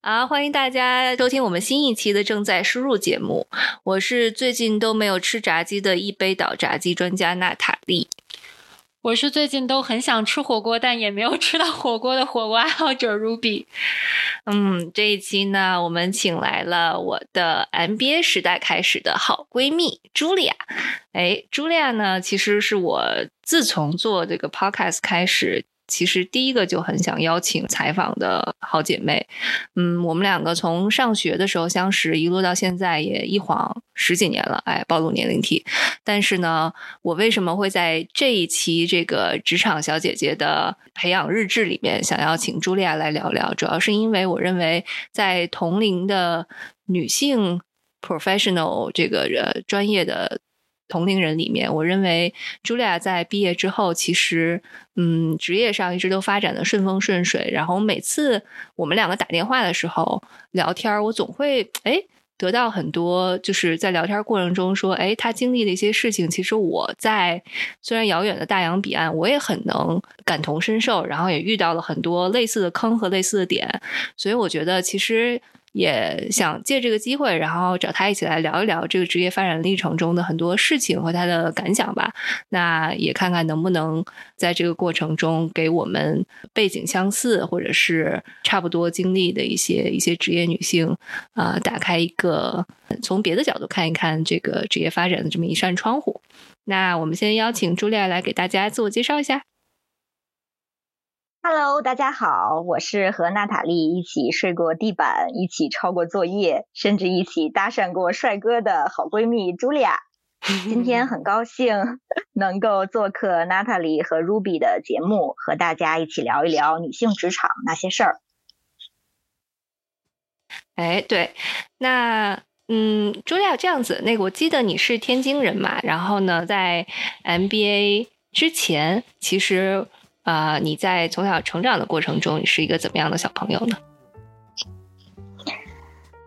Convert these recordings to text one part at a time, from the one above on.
啊，欢迎大家收听我们新一期的正在输入节目。我是最近都没有吃炸鸡的一杯倒炸鸡专家娜塔莉。我是最近都很想吃火锅，但也没有吃到火锅的火锅爱好者 Ruby。嗯，这一期呢，我们请来了我的 MBA 时代开始的好闺蜜 Julia。哎，，Julia 呢，其实是我自从做这个 Podcast 开始。其实第一个就很想邀请采访的好姐妹，嗯，我们两个从上学的时候相识，一路到现在也一晃十几年了，哎，暴露年龄体。但是呢，我为什么会在这一期这个职场小姐姐的培养日志里面想要请茱莉亚来聊聊？主要是因为我认为在同龄的女性 professional 这个呃专业的。同龄人里面，我认为茱莉亚在毕业之后，其实嗯，职业上一直都发展的顺风顺水。然后每次我们两个打电话的时候聊天，我总会哎得到很多，就是在聊天过程中说，哎，他经历的一些事情，其实我在虽然遥远的大洋彼岸，我也很能感同身受，然后也遇到了很多类似的坑和类似的点，所以我觉得其实。也想借这个机会，然后找他一起来聊一聊这个职业发展历程中的很多事情和他的感想吧。那也看看能不能在这个过程中给我们背景相似或者是差不多经历的一些一些职业女性啊，打开一个从别的角度看一看这个职业发展的这么一扇窗户。那我们先邀请朱莉亚来给大家自我介绍一下。Hello，大家好，我是和娜塔莉一起睡过地板，一起抄过作业，甚至一起搭讪过帅哥的好闺蜜茱莉亚。今天很高兴 能够做客娜塔莉和 Ruby 的节目，和大家一起聊一聊女性职场那些事儿。哎，对，那嗯，朱莉亚这样子，那个我记得你是天津人嘛，然后呢，在 MBA 之前，其实。啊，你在从小成长的过程中，你是一个怎么样的小朋友呢？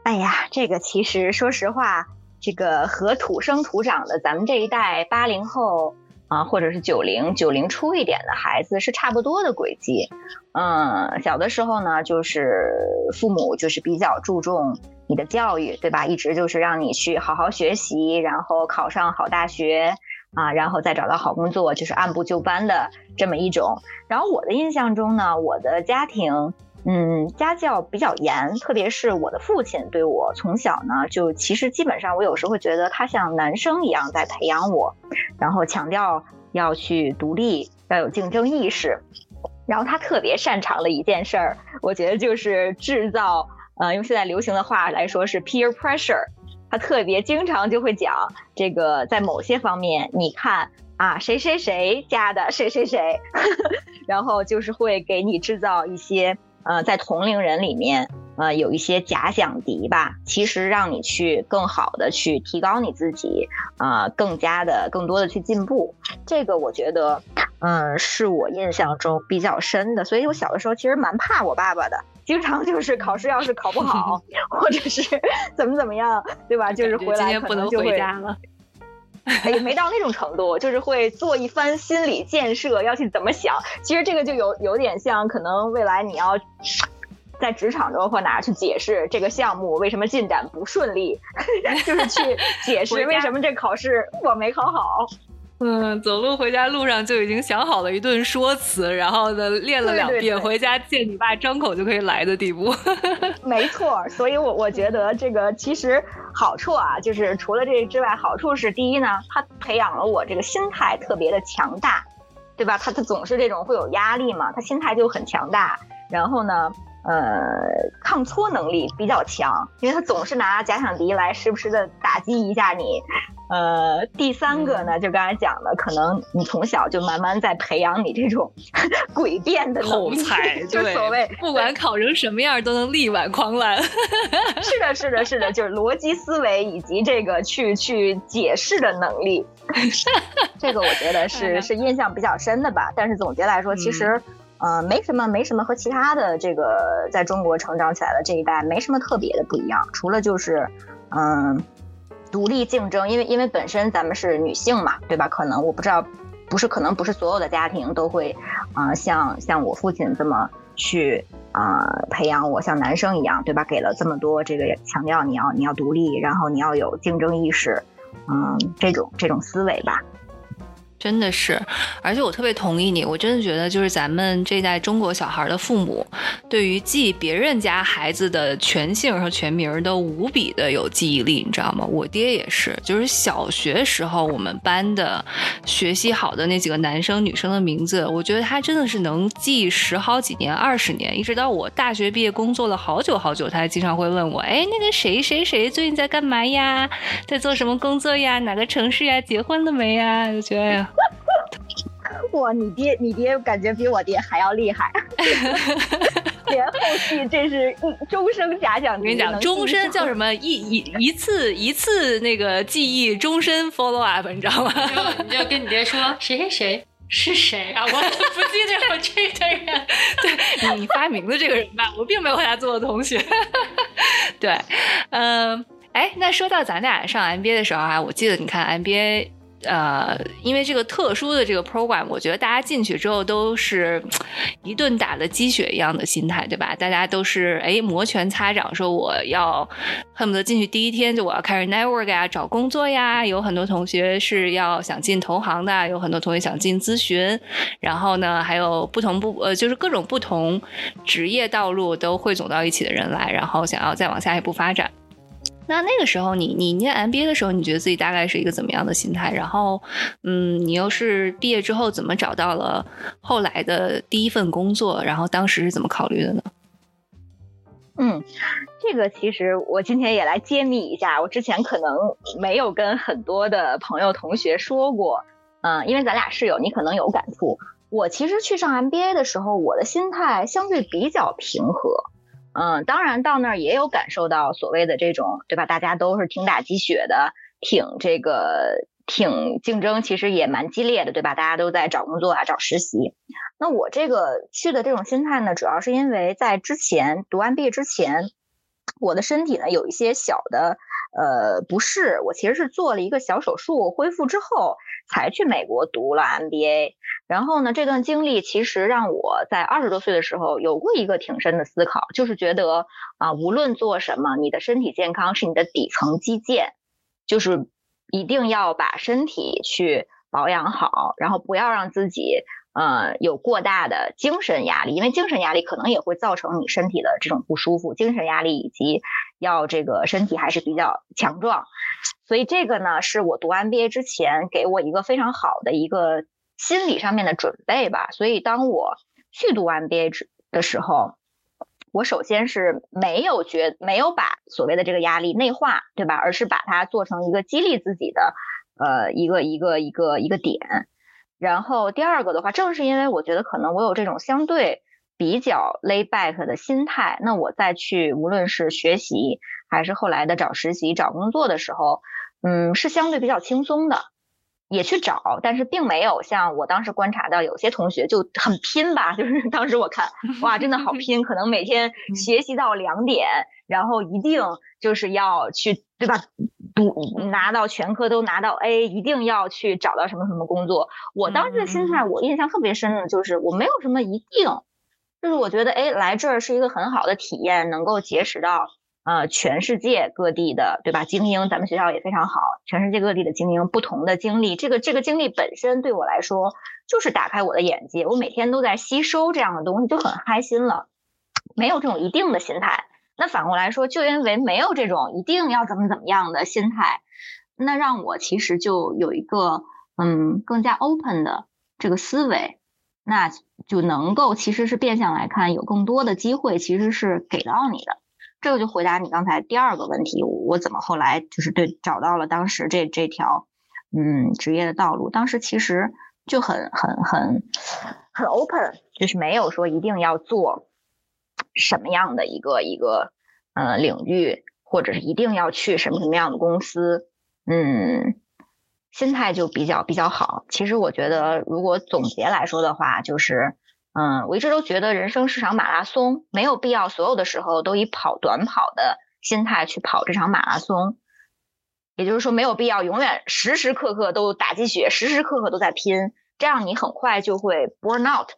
哎呀，这个其实说实话，这个和土生土长的咱们这一代八零后啊，或者是九零九零初一点的孩子是差不多的轨迹。嗯，小的时候呢，就是父母就是比较注重你的教育，对吧？一直就是让你去好好学习，然后考上好大学。啊，然后再找到好工作，就是按部就班的这么一种。然后我的印象中呢，我的家庭，嗯，家教比较严，特别是我的父亲对我从小呢，就其实基本上我有时候会觉得他像男生一样在培养我，然后强调要去独立，要有竞争意识。然后他特别擅长的一件事儿，我觉得就是制造，呃，用现在流行的话来说是 peer pressure。他特别经常就会讲这个，在某些方面，你看啊，谁谁谁家的谁谁谁，然后就是会给你制造一些呃，在同龄人里面呃有一些假想敌吧，其实让你去更好的去提高你自己啊，更加的更多的去进步。这个我觉得嗯是我印象中比较深的，所以我小的时候其实蛮怕我爸爸的。经常就是考试要是考不好，或者是 怎么怎么样，对吧？就是回来可能就会，哎，没到那种程度，就是会做一番心理建设，要去怎么想。其实这个就有有点像，可能未来你要在职场中或哪去解释这个项目为什么进展不顺利，就是去解释为什么这考试我没考好。嗯，走路回家路上就已经想好了一顿说辞，然后呢练了两遍，回家见你爸张口就可以来的地步。没错，所以我我觉得这个其实好处啊，就是除了这之外，好处是第一呢，他培养了我这个心态特别的强大，对吧？他他总是这种会有压力嘛，他心态就很强大。然后呢，呃，抗挫能力比较强，因为他总是拿假想敌来时不时的打击一下你。呃，第三个呢，就刚才讲的，可能你从小就慢慢在培养你这种 诡辩的口才，就所谓不管考成什么样都能力挽狂澜。是的，是的，是的，就是逻辑思维以及这个去去解释的能力，这个我觉得是是印象比较深的吧。但是总结来说，其实呃没什么没什么和其他的这个在中国成长起来的这一代没什么特别的不一样，除了就是嗯。独立竞争，因为因为本身咱们是女性嘛，对吧？可能我不知道，不是可能不是所有的家庭都会，啊，像像我父亲这么去啊培养我像男生一样，对吧？给了这么多这个强调你要你要独立，然后你要有竞争意识，嗯，这种这种思维吧。真的是，而且我特别同意你，我真的觉得就是咱们这代中国小孩的父母，对于记别人家孩子的全姓和全名都无比的有记忆力，你知道吗？我爹也是，就是小学时候我们班的学习好的那几个男生女生的名字，我觉得他真的是能记十好几年、二十年，一直到我大学毕业工作了好久好久，他还经常会问我，哎，那个谁谁谁最近在干嘛呀？在做什么工作呀？哪个城市呀？结婚了没呀？就觉得。哇，你爹，你爹感觉比我爹还要厉害，连后续这是一终生假想。我跟你讲，终身叫什么？一一一次一次那个记忆，终身 follow up，你知道吗？你就跟你爹说谁谁谁是谁啊？我不记得我这个人。对你发明的这个人吧，我并没有和他做同学。对，嗯，哎，那说到咱俩上 MBA 的时候啊，我记得你看 MBA。呃，因为这个特殊的这个 program，我觉得大家进去之后都是一顿打的鸡血一样的心态，对吧？大家都是哎摩拳擦掌，说我要恨不得进去第一天就我要开始 network 呀，找工作呀。有很多同学是要想进投行的，有很多同学想进咨询，然后呢，还有不同不呃，就是各种不同职业道路都汇总到一起的人来，然后想要再往下一步发展。那那个时候，你你念 MBA 的时候，你觉得自己大概是一个怎么样的心态？然后，嗯，你又是毕业之后怎么找到了后来的第一份工作？然后当时是怎么考虑的呢？嗯，这个其实我今天也来揭秘一下，我之前可能没有跟很多的朋友同学说过，嗯，因为咱俩室友，你可能有感触。我其实去上 MBA 的时候，我的心态相对比较平和。嗯，当然到那儿也有感受到所谓的这种，对吧？大家都是挺打鸡血的，挺这个挺竞争，其实也蛮激烈的，对吧？大家都在找工作啊，找实习。那我这个去的这种心态呢，主要是因为在之前读完毕业之前，我的身体呢有一些小的呃不适，我其实是做了一个小手术，恢复之后才去美国读了 MBA。然后呢，这段经历其实让我在二十多岁的时候有过一个挺深的思考，就是觉得啊，无论做什么，你的身体健康是你的底层基建，就是一定要把身体去保养好，然后不要让自己呃有过大的精神压力，因为精神压力可能也会造成你身体的这种不舒服。精神压力以及要这个身体还是比较强壮，所以这个呢是我读 MBA 之前给我一个非常好的一个。心理上面的准备吧，所以当我去读 MBA 的时候，我首先是没有觉没有把所谓的这个压力内化，对吧？而是把它做成一个激励自己的，呃，一个一个一个一个点。然后第二个的话，正是因为我觉得可能我有这种相对比较 lay back 的心态，那我再去无论是学习还是后来的找实习、找工作的时候，嗯，是相对比较轻松的。也去找，但是并没有像我当时观察到有些同学就很拼吧，就是当时我看哇，真的好拼，可能每天学习到两点，然后一定就是要去对吧，读拿到全科都拿到 A，一定要去找到什么什么工作。我当时的心态，我印象特别深的就是我没有什么一定，就是我觉得哎来这儿是一个很好的体验，能够结识到。呃，全世界各地的，对吧？精英，咱们学校也非常好。全世界各地的精英，不同的经历，这个这个经历本身对我来说就是打开我的眼界。我每天都在吸收这样的东西，就很开心了。没有这种一定的心态。那反过来说，就因为没有这种一定要怎么怎么样的心态，那让我其实就有一个嗯更加 open 的这个思维，那就能够其实是变相来看，有更多的机会其实是给到你的。这个就回答你刚才第二个问题，我怎么后来就是对找到了当时这这条嗯职业的道路。当时其实就很很很很 open，就是没有说一定要做什么样的一个一个呃领域，或者是一定要去什么什么样的公司，嗯，心态就比较比较好。其实我觉得，如果总结来说的话，就是。嗯，我一直都觉得人生是场马拉松，没有必要所有的时候都以跑短跑的心态去跑这场马拉松。也就是说，没有必要永远时时刻刻都打鸡血，时时刻刻都在拼，这样你很快就会 burn out。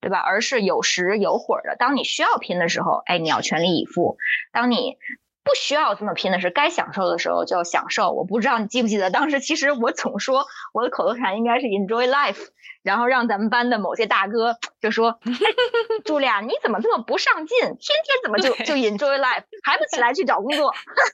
对吧？而是有时有会儿的。当你需要拼的时候，哎，你要全力以赴；当你不需要这么拼的是该享受的时候就要享受。我不知道你记不记得，当时其实我总说我的口头禅应该是 enjoy life，然后让咱们班的某些大哥就说：“朱莉亚，你怎么这么不上进？天天怎么就就 enjoy life，还不起来去找工作？”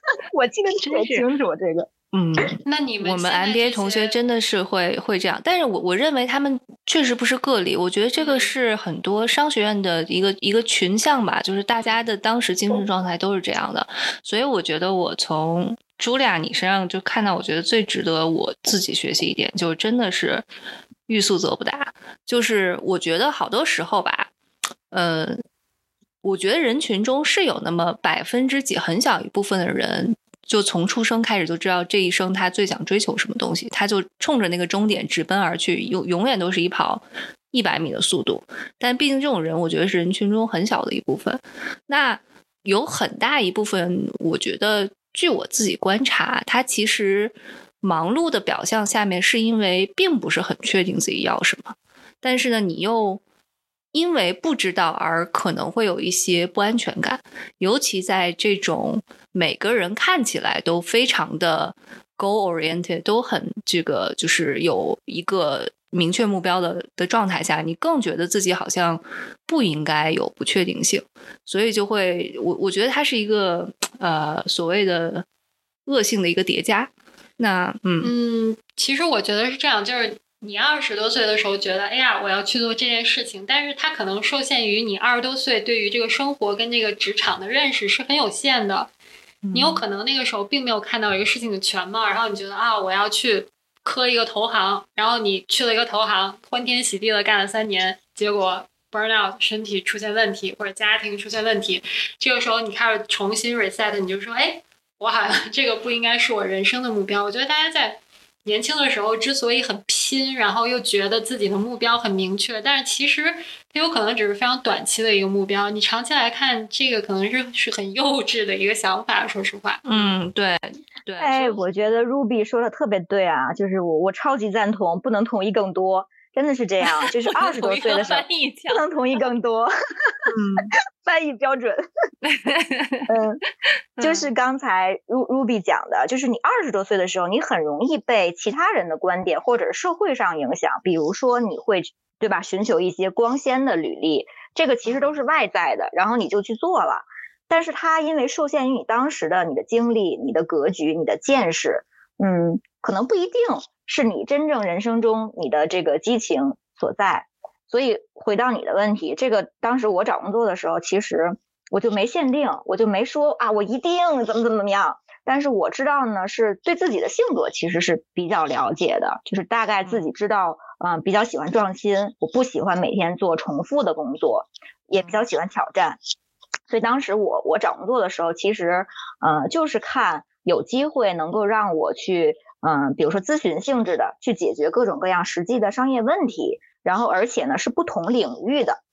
我记得特别清楚这个。嗯，那你们我们 MBA 同学真的是会会这样，但是我我认为他们确实不是个例，我觉得这个是很多商学院的一个一个群像吧，就是大家的当时精神状态都是这样的，所以我觉得我从茱莉亚你身上就看到，我觉得最值得我自己学习一点，就真的是欲速则不达，就是我觉得好多时候吧，呃，我觉得人群中是有那么百分之几很小一部分的人。就从出生开始就知道这一生他最想追求什么东西，他就冲着那个终点直奔而去，永永远都是一跑一百米的速度。但毕竟这种人，我觉得是人群中很小的一部分。那有很大一部分，我觉得据我自己观察，他其实忙碌的表象下面是因为并不是很确定自己要什么，但是呢，你又。因为不知道而可能会有一些不安全感，尤其在这种每个人看起来都非常的 goal oriented，都很这个就是有一个明确目标的的状态下，你更觉得自己好像不应该有不确定性，所以就会我我觉得它是一个呃所谓的恶性的一个叠加。那嗯嗯，其实我觉得是这样，就是。你二十多岁的时候觉得，哎呀，我要去做这件事情，但是它可能受限于你二十多岁对于这个生活跟这个职场的认识是很有限的。你有可能那个时候并没有看到一个事情的全貌，然后你觉得啊，我要去磕一个投行，然后你去了一个投行，欢天喜地的干了三年，结果 burn out，身体出现问题或者家庭出现问题，这个时候你开始重新 reset，你就说，哎，我好像 这个不应该是我人生的目标。我觉得大家在。年轻的时候之所以很 拼，然后又觉得自己的目标很明确，但是其实它有可能只是非常短期的一个目标。你长期来看，这个可能是是很幼稚的一个想法。说实话，嗯，对对。哎，我觉得 Ruby 说的特别对啊，就是我我超级赞同，不能同意更多。真的是这样，就是二十多岁的时候不能同意更多。嗯，翻译标准。嗯，就是刚才 Ruby 讲的，就是你二十多岁的时候，你很容易被其他人的观点或者社会上影响，比如说你会对吧，寻求一些光鲜的履历，这个其实都是外在的，然后你就去做了。但是它因为受限于你当时的你的经历、你的格局、你的见识，嗯，可能不一定。是你真正人生中你的这个激情所在，所以回到你的问题，这个当时我找工作的时候，其实我就没限定，我就没说啊，我一定怎么怎么怎么样。但是我知道呢，是对自己的性格其实是比较了解的，就是大概自己知道，嗯，比较喜欢创新，我不喜欢每天做重复的工作，也比较喜欢挑战。所以当时我我找工作的时候，其实，嗯，就是看有机会能够让我去。嗯，比如说咨询性质的，去解决各种各样实际的商业问题，然后而且呢是不同领域的，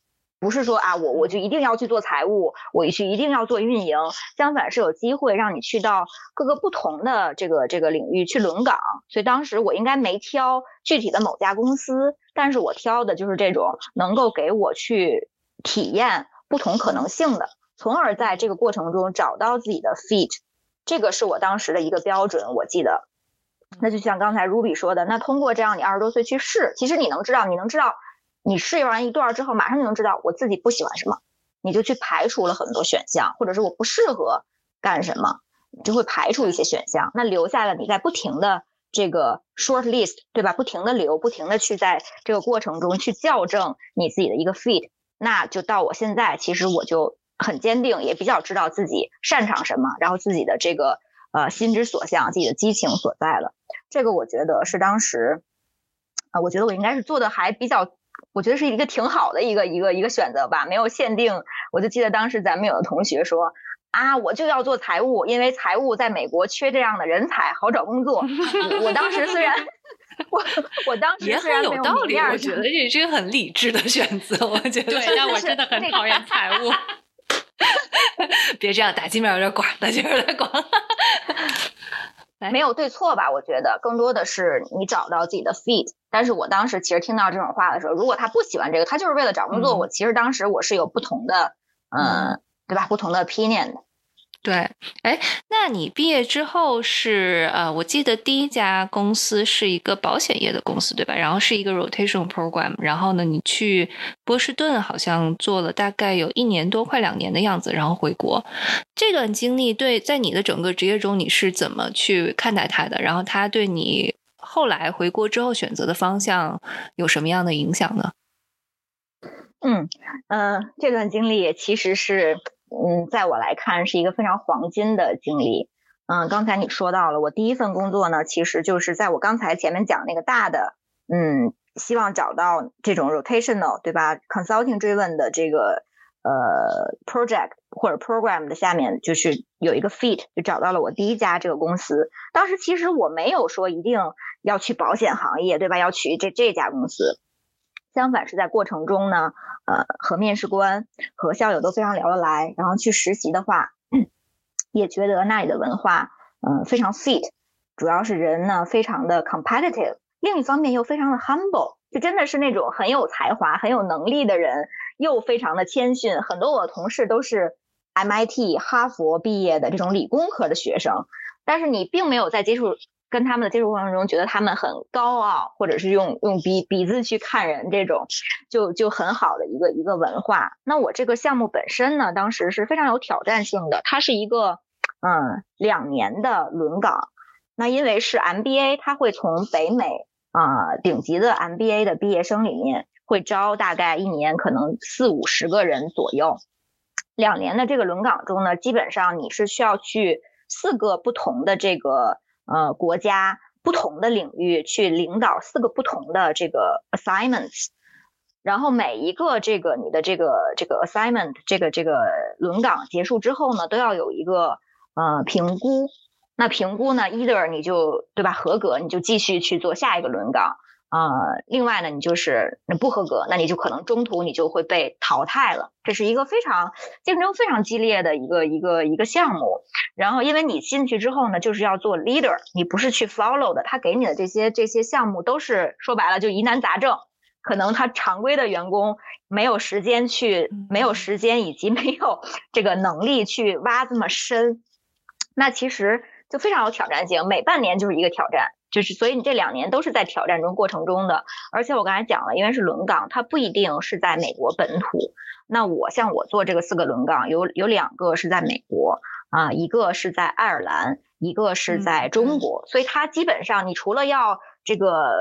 不是说啊我我就一定要去做财务，我去一定要做运营，相反是有机会让你去到各个不同的这个这个领域去轮岗。所以当时我应该没挑具体的某家公司，但是我挑的就是这种能够给我去体验不同可能性的，从而在这个过程中找到自己的 fit，这个是我当时的一个标准，我记得。那就像刚才 Ruby 说的，那通过这样你二十多岁去试，其实你能知道，你能知道，你试完一段之后，马上就能知道我自己不喜欢什么，你就去排除了很多选项，或者是我不适合干什么，你就会排除一些选项，那留下了你在不停的这个 short list，对吧？不停的留，不停的去在这个过程中去校正你自己的一个 fit，那就到我现在，其实我就很坚定，也比较知道自己擅长什么，然后自己的这个。呃，心之所向，自己的激情所在了。这个我觉得是当时，啊，我觉得我应该是做的还比较，我觉得是一个挺好的一个一个一个选择吧，没有限定。我就记得当时咱们有的同学说啊，我就要做财务，因为财务在美国缺这样的人才，好找工作。我当时虽然我我当时也很有道理，我觉得这是一个很理智的选择。我觉得，对，但我真的很讨厌财务。别这样，打击面有点广，打击面有点广。没有对错吧？我觉得更多的是你找到自己的 fit。但是我当时其实听到这种话的时候，如果他不喜欢这个，他就是为了找工作，我其实当时我是有不同的，嗯，对吧？不同的 opinion 的。对，哎，那你毕业之后是呃，我记得第一家公司是一个保险业的公司，对吧？然后是一个 rotation program，然后呢，你去波士顿好像做了大概有一年多，快两年的样子，然后回国。这段经历对在你的整个职业中你是怎么去看待它的？然后它对你后来回国之后选择的方向有什么样的影响呢？嗯嗯，这段经历也其实是。嗯，在我来看是一个非常黄金的经历。嗯，刚才你说到了，我第一份工作呢，其实就是在我刚才前面讲那个大的，嗯，希望找到这种 rotational，对吧？consulting 追问的这个呃 project 或者 program 的下面，就是有一个 fit，就找到了我第一家这个公司。当时其实我没有说一定要去保险行业，对吧？要去这这家公司。相反是在过程中呢，呃，和面试官和校友都非常聊得来，然后去实习的话，也觉得那里的文化，嗯，非常 fit，主要是人呢非常的 competitive，另一方面又非常的 humble，就真的是那种很有才华、很有能力的人，又非常的谦逊。很多我的同事都是 MIT、哈佛毕业的这种理工科的学生，但是你并没有在接触。跟他们的接触过程中，觉得他们很高傲，或者是用用鼻鼻子去看人，这种就就很好的一个一个文化。那我这个项目本身呢，当时是非常有挑战性的，它是一个嗯两年的轮岗。那因为是 MBA，它会从北美啊顶级的 MBA 的毕业生里面会招大概一年可能四五十个人左右。两年的这个轮岗中呢，基本上你是需要去四个不同的这个。呃，国家不同的领域去领导四个不同的这个 assignments，然后每一个这个你的这个这个 assignment 这个这个轮岗结束之后呢，都要有一个呃评估。那评估呢，either 你就对吧合格，你就继续去做下一个轮岗。啊，另外呢，你就是不合格，那你就可能中途你就会被淘汰了。这是一个非常竞争非常激烈的一个一个一个项目。然后，因为你进去之后呢，就是要做 leader，你不是去 follow 的。他给你的这些这些项目都是说白了就疑难杂症，可能他常规的员工没有时间去，没有时间以及没有这个能力去挖这么深。那其实就非常有挑战性，每半年就是一个挑战。就是，所以你这两年都是在挑战中过程中的，而且我刚才讲了，因为是轮岗，它不一定是在美国本土。那我像我做这个四个轮岗，有有两个是在美国啊，一个是在爱尔兰，一个是在中国。所以它基本上，你除了要这个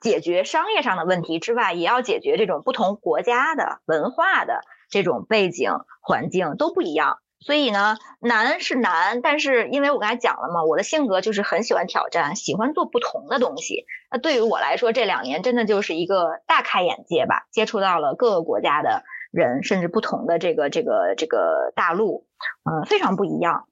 解决商业上的问题之外，也要解决这种不同国家的文化的这种背景环境都不一样。所以呢，难是难，但是因为我刚才讲了嘛，我的性格就是很喜欢挑战，喜欢做不同的东西。那对于我来说，这两年真的就是一个大开眼界吧，接触到了各个国家的人，甚至不同的这个这个这个大陆，嗯，非常不一样。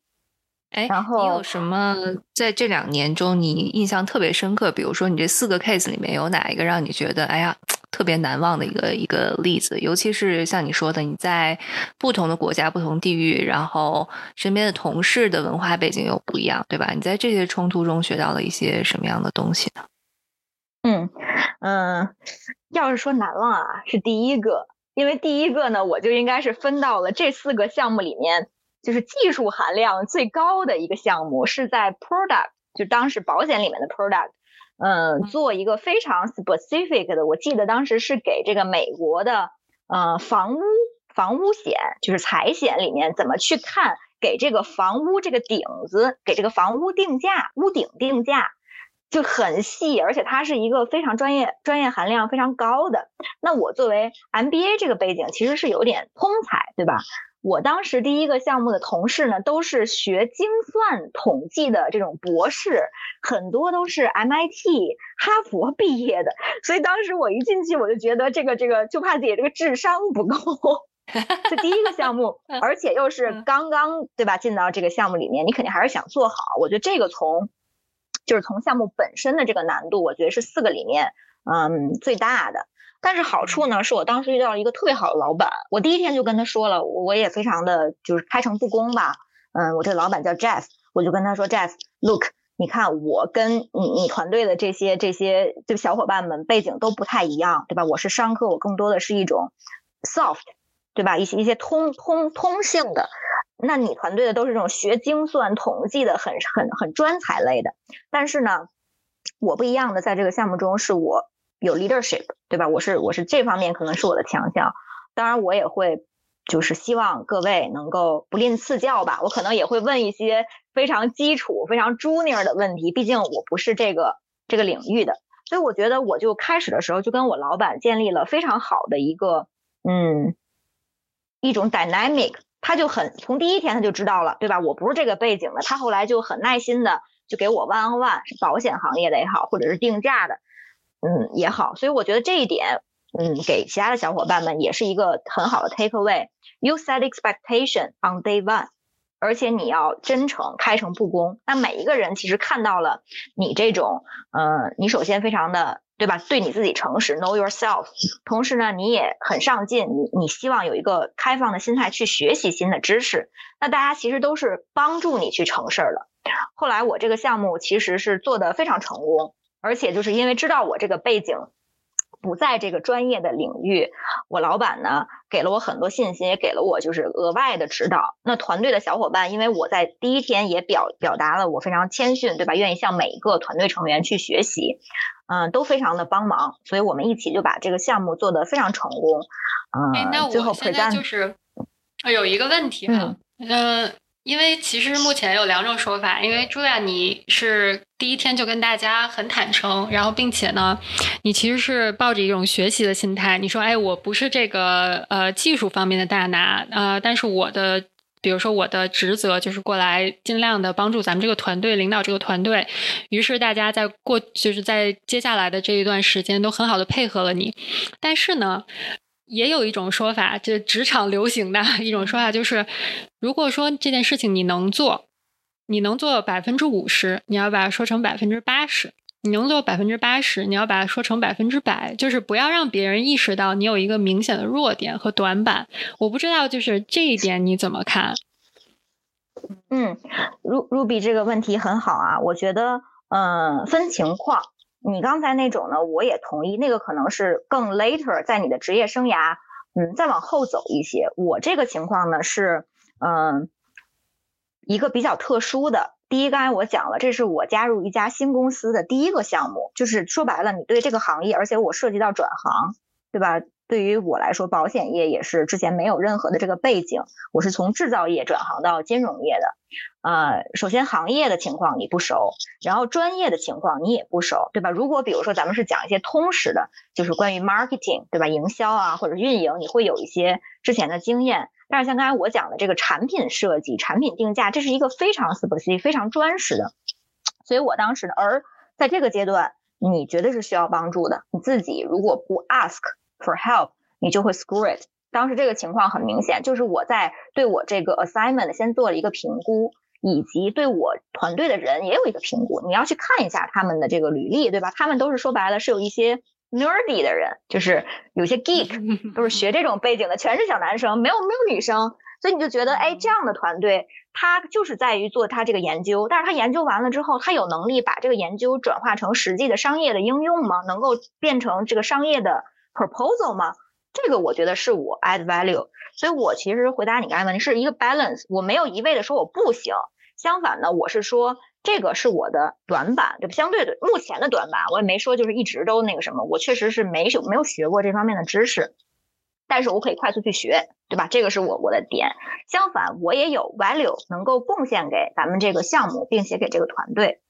哎，然后你有什么在这两年中你印象特别深刻？比如说你这四个 case 里面有哪一个让你觉得，哎呀？特别难忘的一个一个例子，尤其是像你说的，你在不同的国家、不同地域，然后身边的同事的文化背景又不一样，对吧？你在这些冲突中学到了一些什么样的东西呢？嗯嗯，要是说难忘啊，是第一个，因为第一个呢，我就应该是分到了这四个项目里面，就是技术含量最高的一个项目，是在 product，就当时保险里面的 product。嗯，做一个非常 specific 的，我记得当时是给这个美国的呃房屋房屋险，就是财险里面怎么去看给这个房屋这个顶子，给这个房屋定价，屋顶定价就很细，而且它是一个非常专业、专业含量非常高的。那我作为 MBA 这个背景，其实是有点通才，对吧？我当时第一个项目的同事呢，都是学精算统计的这种博士，很多都是 MIT、哈佛毕业的，所以当时我一进去，我就觉得这个这个就怕自己这个智商不够。这第一个项目，而且又是刚刚对吧进到这个项目里面，你肯定还是想做好。我觉得这个从就是从项目本身的这个难度，我觉得是四个里面嗯最大的。但是好处呢，是我当时遇到了一个特别好的老板。我第一天就跟他说了，我也非常的就是开诚布公吧。嗯，我这个老板叫 Jeff，我就跟他说，Jeff，look，你看我跟你你团队的这些这些就小伙伴们背景都不太一样，对吧？我是商科，我更多的是一种 soft，对吧？一些一些通通通性的。那你团队的都是这种学精算统计的，很很很专才类的。但是呢，我不一样的，在这个项目中是我有 leadership，对吧？我是我是这方面可能是我的强项。当然，我也会就是希望各位能够不吝赐教吧。我可能也会问一些非常基础、非常 junior 的问题，毕竟我不是这个这个领域的。所以我觉得，我就开始的时候就跟我老板建立了非常好的一个嗯一种 dynamic。他就很从第一天他就知道了，对吧？我不是这个背景的。他后来就很耐心的就给我 one on one，是保险行业的也好，或者是定价的，嗯也好。所以我觉得这一点，嗯，给其他的小伙伴们也是一个很好的 take away。You set expectation on day one，而且你要真诚、开诚布公。那每一个人其实看到了你这种，嗯，你首先非常的。对吧？对你自己诚实，know yourself。同时呢，你也很上进，你你希望有一个开放的心态去学习新的知识。那大家其实都是帮助你去成事儿的。后来我这个项目其实是做的非常成功，而且就是因为知道我这个背景。不在这个专业的领域，我老板呢给了我很多信心，也给了我就是额外的指导。那团队的小伙伴，因为我在第一天也表表达了我非常谦逊，对吧？愿意向每一个团队成员去学习，嗯，都非常的帮忙，所以我们一起就把这个项目做得非常成功。嗯，那我现在就是有一个问题哈，嗯。因为其实目前有两种说法，因为朱亚你是第一天就跟大家很坦诚，然后并且呢，你其实是抱着一种学习的心态，你说，哎，我不是这个呃技术方面的大拿，呃，但是我的，比如说我的职责就是过来尽量的帮助咱们这个团队领导这个团队，于是大家在过就是在接下来的这一段时间都很好的配合了你，但是呢。也有一种说法，就职场流行的一种说法，就是如果说这件事情你能做，你能做百分之五十，你要把它说成百分之八十；你能做百分之八十，你要把它说成百分之百，就是不要让别人意识到你有一个明显的弱点和短板。我不知道，就是这一点你怎么看？嗯，Ru Ruby 这个问题很好啊，我觉得，嗯，分情况。你刚才那种呢，我也同意，那个可能是更 later 在你的职业生涯，嗯，再往后走一些。我这个情况呢是，嗯，一个比较特殊的。第一，刚才我讲了，这是我加入一家新公司的第一个项目，就是说白了，你对这个行业，而且我涉及到转行，对吧？对于我来说，保险业也是之前没有任何的这个背景，我是从制造业转行到金融业的。呃，首先行业的情况你不熟，然后专业的情况你也不熟，对吧？如果比如说咱们是讲一些通识的，就是关于 marketing，对吧？营销啊或者运营，你会有一些之前的经验。但是像刚才我讲的这个产品设计、产品定价，这是一个非常 specific、非常专实的。所以我当时呢，而在这个阶段，你绝对是需要帮助的。你自己如果不 ask。For help，你就会 screw it。当时这个情况很明显，就是我在对我这个 assignment 先做了一个评估，以及对我团队的人也有一个评估。你要去看一下他们的这个履历，对吧？他们都是说白了是有一些 nerdy 的人，就是有些 geek，都是学这种背景的，全是小男生，没有没有女生。所以你就觉得，哎，这样的团队，他就是在于做他这个研究，但是他研究完了之后，他有能力把这个研究转化成实际的商业的应用吗？能够变成这个商业的？proposal 吗？这个我觉得是我 add value，所以我其实回答你刚才问题是一个 balance，我没有一味的说我不行，相反呢，我是说这个是我的短板，对吧？相对的目前的短板，我也没说就是一直都那个什么，我确实是没有没有学过这方面的知识，但是我可以快速去学，对吧？这个是我我的点。相反，我也有 value 能够贡献给咱们这个项目，并且给这个团队。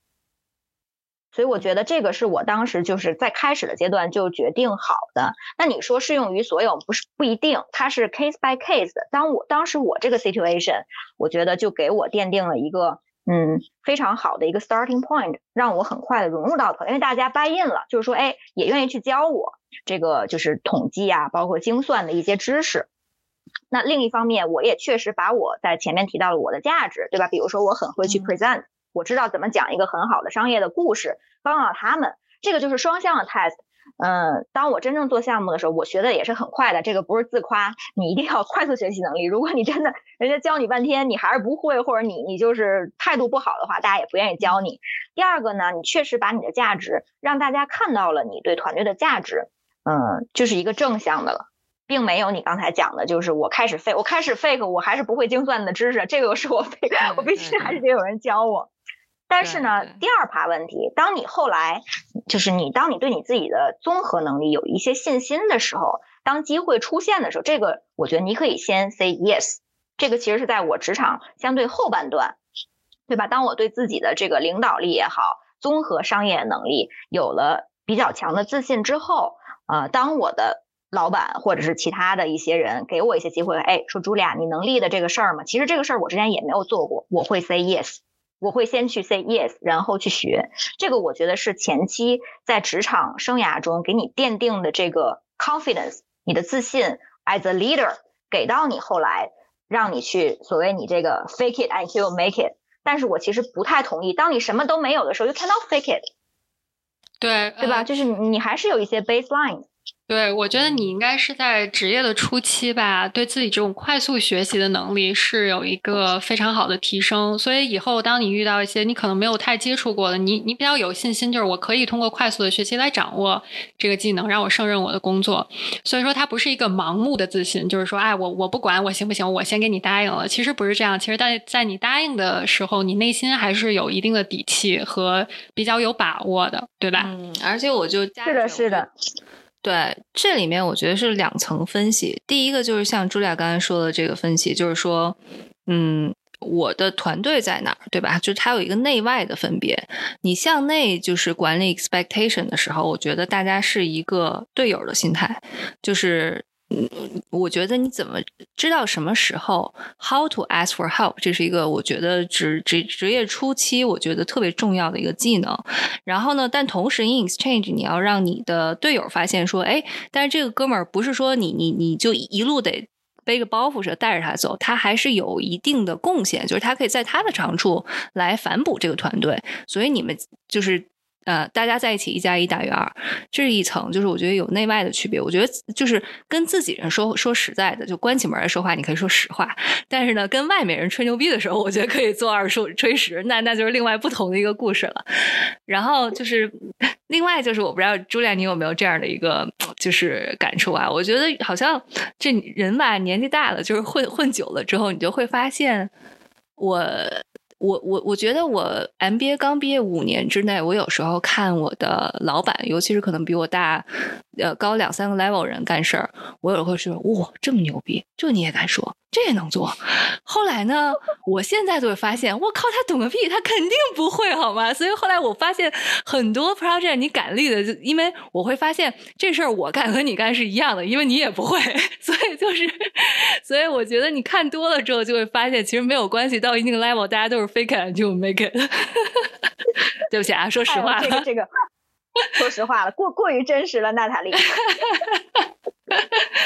所以我觉得这个是我当时就是在开始的阶段就决定好的。那你说适用于所有，不是不一定，它是 case by case 的。当我当时我这个 situation，我觉得就给我奠定了一个嗯非常好的一个 starting point，让我很快的融入到团，因为大家 buy in 了，就是说哎也愿意去教我这个就是统计啊，包括精算的一些知识。那另一方面，我也确实把我在前面提到了我的价值，对吧？比如说我很会去 present。我知道怎么讲一个很好的商业的故事，帮到他们，这个就是双向的 test。嗯，当我真正做项目的时候，我学的也是很快的。这个不是自夸，你一定要快速学习能力。如果你真的人家教你半天，你还是不会，或者你你就是态度不好的话，大家也不愿意教你。第二个呢，你确实把你的价值让大家看到了，你对团队的价值，嗯，就是一个正向的了，并没有你刚才讲的，就是我开始 fake，我开始 fake，我还是不会精算的知识，这个是我 fake，我必须还是得有人教我。但是呢，第二趴问题，当你后来就是你，当你对你自己的综合能力有一些信心的时候，当机会出现的时候，这个我觉得你可以先 say yes。这个其实是在我职场相对后半段，对吧？当我对自己的这个领导力也好，综合商业能力有了比较强的自信之后，呃，当我的老板或者是其他的一些人给我一些机会，哎，说朱莉亚，你能力的这个事儿吗？其实这个事儿我之前也没有做过，我会 say yes。我会先去 say yes，然后去学。这个我觉得是前期在职场生涯中给你奠定的这个 confidence，你的自信 as a leader 给到你后来让你去所谓你这个 fake it until make it。但是我其实不太同意，当你什么都没有的时候，you cannot fake it。对，对吧？就是你还是有一些 baseline。对，我觉得你应该是在职业的初期吧，对自己这种快速学习的能力是有一个非常好的提升。所以以后当你遇到一些你可能没有太接触过的，你你比较有信心，就是我可以通过快速的学习来掌握这个技能，让我胜任我的工作。所以说，它不是一个盲目的自信，就是说，哎，我我不管我行不行，我先给你答应了。其实不是这样，其实在在你答应的时候，你内心还是有一定的底气和比较有把握的，对吧？嗯，而且我就是的，是的。对，这里面我觉得是两层分析。第一个就是像朱莉亚刚才说的这个分析，就是说，嗯，我的团队在哪儿，对吧？就是它有一个内外的分别。你向内就是管理 expectation 的时候，我觉得大家是一个队友的心态，就是。嗯，我觉得你怎么知道什么时候 how to ask for help，这是一个我觉得职职职业初期我觉得特别重要的一个技能。然后呢，但同时 in exchange，你要让你的队友发现说，哎，但是这个哥们儿不是说你你你就一路得背个包袱是带着他走，他还是有一定的贡献，就是他可以在他的长处来反哺这个团队。所以你们就是。呃，大家在一起一加一大于二，这是一层，就是我觉得有内外的区别。我觉得就是跟自己人说说实在的，就关起门来说话，你可以说实话；但是呢，跟外面人吹牛逼的时候，我觉得可以做二说吹十，那那就是另外不同的一个故事了。然后就是另外就是，我不知道朱莉，你有没有这样的一个就是感触啊？我觉得好像这人吧，年纪大了，就是混混久了之后，你就会发现我。我我我觉得我 MBA 刚毕业五年之内，我有时候看我的老板，尤其是可能比我大，呃高两三个 level 人干事儿，我有时候会说哇这么牛逼，这你也敢说？这也能做，后来呢？我现在就会发现，我靠，他懂个屁，他肯定不会，好吗？所以后来我发现很多 project 你敢立的，就因为我会发现这事儿我干和你干是一样的，因为你也不会，所以就是，所以我觉得你看多了之后就会发现，其实没有关系，到一定 level 大家都是 fake 就 make it。对不起啊，说实话，这个这个，说实话了，过过于真实了，娜塔莉。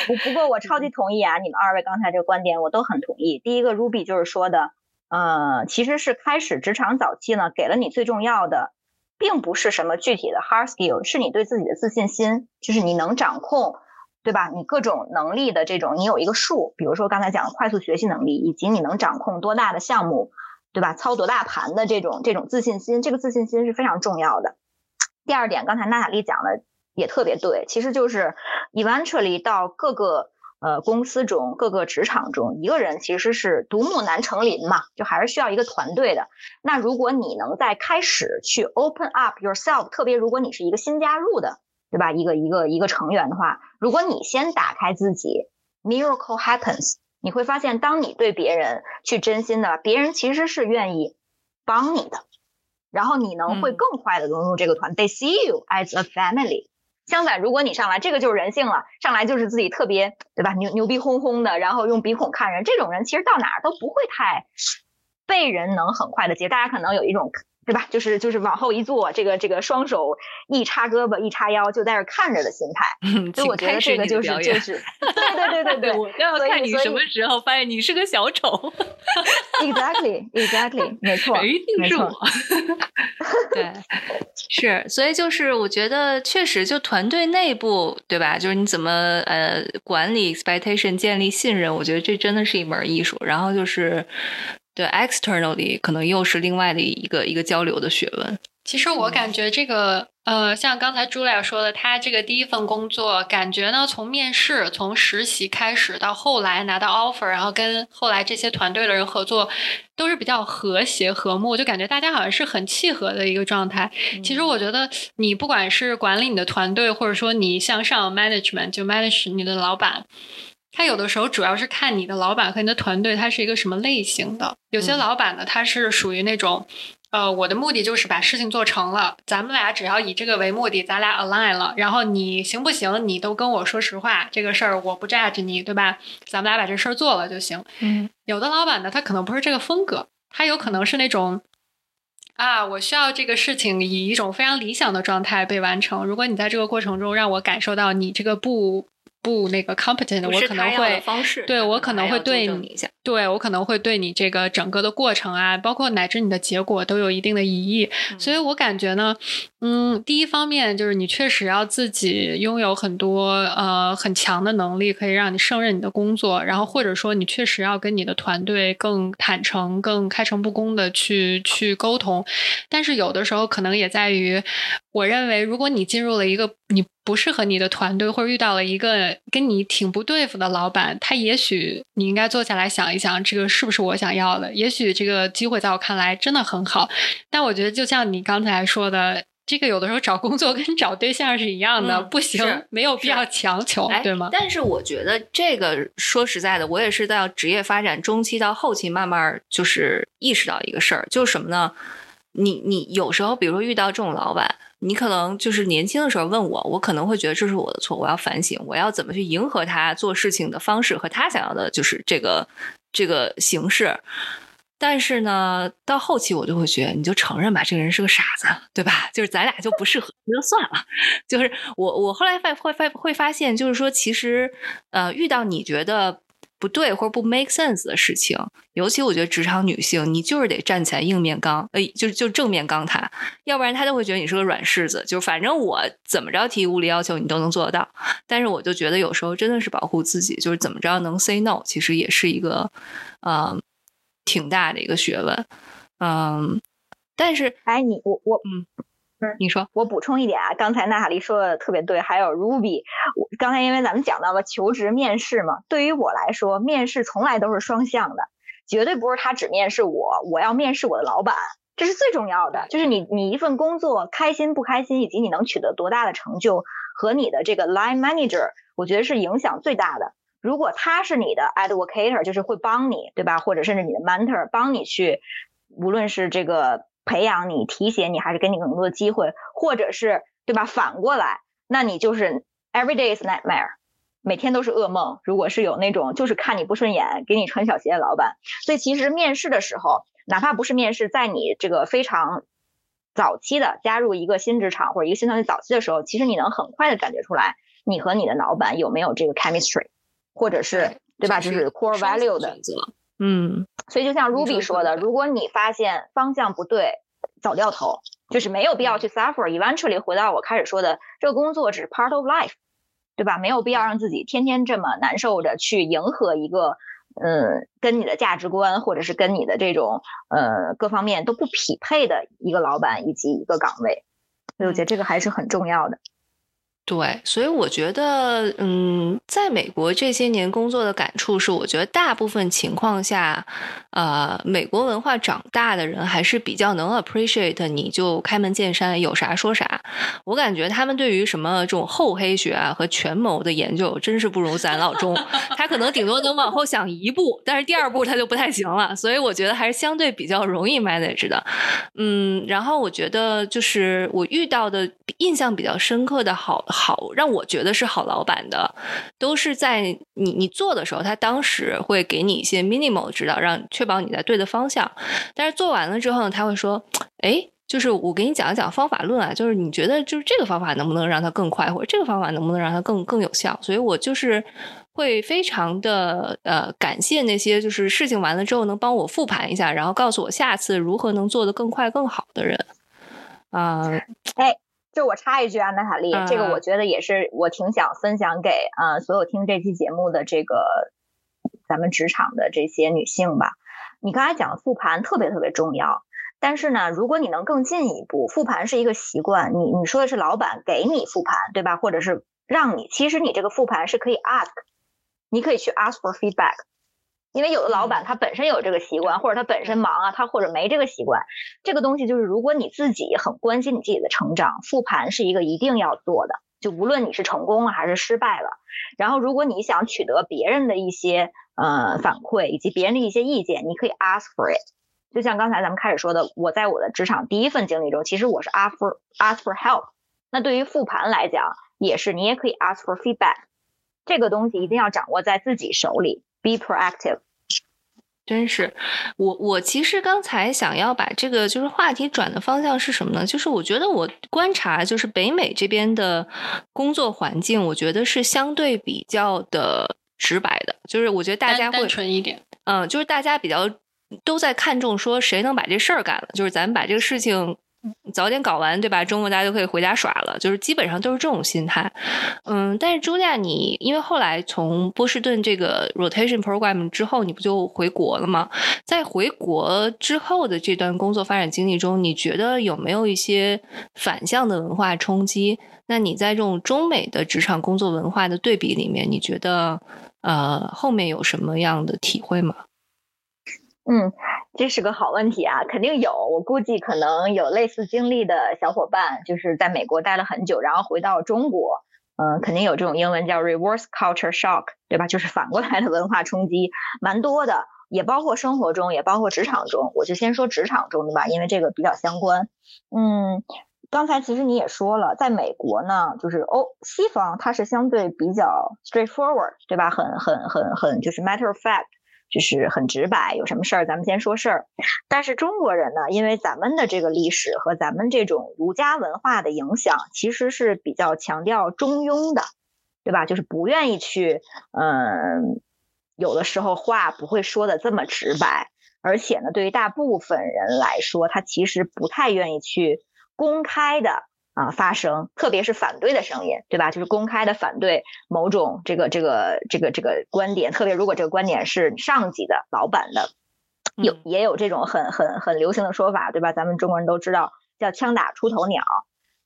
不不过我超级同意啊，你们二位刚才这个观点我都很同意。第一个，Ruby 就是说的，呃，其实是开始职场早期呢，给了你最重要的，并不是什么具体的 hard skill，是你对自己的自信心，就是你能掌控，对吧？你各种能力的这种，你有一个数，比如说刚才讲的快速学习能力，以及你能掌控多大的项目，对吧？操多大盘的这种这种自信心，这个自信心是非常重要的。第二点，刚才娜塔莉讲的。也特别对，其实就是 eventually 到各个呃公司中、各个职场中，一个人其实是独木难成林嘛，就还是需要一个团队的。那如果你能在开始去 open up yourself，特别如果你是一个新加入的，对吧？一个一个一个成员的话，如果你先打开自己，miracle happens，你会发现，当你对别人去真心的，别人其实是愿意帮你的，然后你能会更快的融入这个团队，see you as a family。相反，如果你上来，这个就是人性了，上来就是自己特别，对吧？牛牛逼哄哄的，然后用鼻孔看人，这种人其实到哪儿都不会太被人能很快的接。大家可能有一种，对吧？就是就是往后一坐，这个这个双手一插胳膊一插腰，就在这看着的心态。所以我觉得这个就是就是，对对对对对，我要看你什么时候发现你是个小丑。Exactly，Exactly，没错，一定是我。对，是，所以就是我觉得确实就团队内部，对吧？就是你怎么呃管理 expectation，建立信任，我觉得这真的是一门艺术。然后就是对 externally，可能又是另外的一个一个交流的学问。其实我感觉这个，呃，像刚才朱莉亚说的，他这个第一份工作，感觉呢，从面试、从实习开始到后来拿到 offer，然后跟后来这些团队的人合作，都是比较和谐和睦，就感觉大家好像是很契合的一个状态。其实我觉得，你不管是管理你的团队，或者说你向上 management 就 manage 你的老板，他有的时候主要是看你的老板和你的团队他是一个什么类型的。有些老板呢，他是属于那种。呃，我的目的就是把事情做成了，咱们俩只要以这个为目的，咱俩 align 了，然后你行不行，你都跟我说实话，这个事儿我不 judge 你，对吧？咱们俩把这事儿做了就行。嗯，有的老板呢，他可能不是这个风格，他有可能是那种，啊，我需要这个事情以一种非常理想的状态被完成，如果你在这个过程中让我感受到你这个不。不那个 competent，我可能会对我可能会对你，对我可能会对你这个整个的过程啊，包括乃至你的结果都有一定的疑义。所以我感觉呢，嗯，第一方面就是你确实要自己拥有很多呃很强的能力，可以让你胜任你的工作。然后或者说你确实要跟你的团队更坦诚、更开诚布公的去去沟通。但是有的时候可能也在于，我认为如果你进入了一个你。不适合你的团队，或者遇到了一个跟你挺不对付的老板，他也许你应该坐下来想一想，这个是不是我想要的？也许这个机会在我看来真的很好，但我觉得就像你刚才说的，这个有的时候找工作 跟找对象是一样的，不行，没有必要强求，对吗？但是我觉得这个说实在的，我也是在职业发展中期到后期慢慢就是意识到一个事儿，就是什么呢？你你有时候比如说遇到这种老板。你可能就是年轻的时候问我，我可能会觉得这是我的错，我要反省，我要怎么去迎合他做事情的方式和他想要的，就是这个这个形式。但是呢，到后期我就会觉得，你就承认吧，这个人是个傻子，对吧？就是咱俩就不适合，就算了。就是我我后来发会发会发现，就是说，其实呃，遇到你觉得。不对或者不 make sense 的事情，尤其我觉得职场女性，你就是得站起来硬面刚，呃，就就正面刚他，要不然他就会觉得你是个软柿子。就反正我怎么着提无理要求你都能做得到，但是我就觉得有时候真的是保护自己，就是怎么着能 say no，其实也是一个呃挺大的一个学问，嗯，但是哎，你我我嗯。嗯，你说，我补充一点啊，刚才娜塔莉说的特别对，还有 Ruby，我刚才因为咱们讲到了求职面试嘛，对于我来说，面试从来都是双向的，绝对不是他只面试我，我要面试我的老板，这是最重要的，就是你你一份工作开心不开心，以及你能取得多大的成就，和你的这个 line manager，我觉得是影响最大的。如果他是你的 advocate，就是会帮你，对吧？或者甚至你的 mentor，帮你去，无论是这个。培养你、提携你，还是给你更多的机会，或者是对吧？反过来，那你就是 every day is nightmare，每天都是噩梦。如果是有那种就是看你不顺眼、给你穿小鞋的老板，所以其实面试的时候，哪怕不是面试，在你这个非常早期的加入一个新职场或者一个新团队早期的时候，其实你能很快的感觉出来，你和你的老板有没有这个 chemistry，或者是对吧？就是 core value 的。嗯，所以就像 Ruby 说的，如果你发现方向不对，早掉头，就是没有必要去 suffer。Eventually 回到我开始说的，这个工作只是 part of life，对吧？没有必要让自己天天这么难受着去迎合一个，嗯，跟你的价值观或者是跟你的这种，呃，各方面都不匹配的一个老板以及一个岗位。所以我觉得这个还是很重要的。对，所以我觉得，嗯，在美国这些年工作的感触是，我觉得大部分情况下，呃，美国文化长大的人还是比较能 appreciate，你就开门见山，有啥说啥。我感觉他们对于什么这种厚黑学啊和权谋的研究，真是不如咱老钟。他可能顶多能往后想一步，但是第二步他就不太行了。所以我觉得还是相对比较容易 manage 的。嗯，然后我觉得就是我遇到的印象比较深刻的好。好，让我觉得是好老板的，都是在你你做的时候，他当时会给你一些 minimal 指导，让确保你在对的方向。但是做完了之后呢，他会说：“哎，就是我给你讲一讲方法论啊，就是你觉得就是这个方法能不能让它更快，或者这个方法能不能让它更更有效？”所以我就是会非常的呃感谢那些就是事情完了之后能帮我复盘一下，然后告诉我下次如何能做得更快更好的人。啊，哎，这我插一句啊，娜塔莉，这个我觉得也是我挺想分享给啊所有听这期节目的这个咱们职场的这些女性吧。你刚才讲的复盘特别特别重要。但是呢，如果你能更进一步，复盘是一个习惯。你你说的是老板给你复盘，对吧？或者是让你，其实你这个复盘是可以 ask，你可以去 ask for feedback。因为有的老板他本身有这个习惯，或者他本身忙啊，他或者没这个习惯。这个东西就是，如果你自己很关心你自己的成长，复盘是一个一定要做的。就无论你是成功了还是失败了，然后如果你想取得别人的一些呃反馈以及别人的一些意见，你可以 ask for it。就像刚才咱们开始说的，我在我的职场第一份经历中，其实我是 ask for ask for help。那对于复盘来讲，也是你也可以 ask for feedback。这个东西一定要掌握在自己手里，be proactive。真是，我我其实刚才想要把这个就是话题转的方向是什么呢？就是我觉得我观察就是北美这边的工作环境，我觉得是相对比较的直白的，就是我觉得大家会单纯一点，嗯，就是大家比较。都在看重说谁能把这事儿干了，就是咱们把这个事情早点搞完，对吧？周末大家就可以回家耍了，就是基本上都是这种心态。嗯，但是朱莉亚，你因为后来从波士顿这个 rotation program 之后，你不就回国了吗？在回国之后的这段工作发展经历中，你觉得有没有一些反向的文化冲击？那你在这种中美的职场工作文化的对比里面，你觉得呃后面有什么样的体会吗？嗯，这是个好问题啊，肯定有。我估计可能有类似经历的小伙伴，就是在美国待了很久，然后回到中国，嗯，肯定有这种英文叫 reverse culture shock，对吧？就是反过来的文化冲击，蛮多的，也包括生活中，也包括职场中。我就先说职场中的吧，因为这个比较相关。嗯，刚才其实你也说了，在美国呢，就是欧西方它是相对比较 straightforward，对吧？很很很很就是 matter of fact。就是很直白，有什么事儿咱们先说事儿。但是中国人呢，因为咱们的这个历史和咱们这种儒家文化的影响，其实是比较强调中庸的，对吧？就是不愿意去，嗯，有的时候话不会说的这么直白，而且呢，对于大部分人来说，他其实不太愿意去公开的。啊，发声，特别是反对的声音，对吧？就是公开的反对某种这个这个这个这个观点，特别如果这个观点是上级的老板的，有也有这种很很很流行的说法，对吧？咱们中国人都知道叫枪打出头鸟，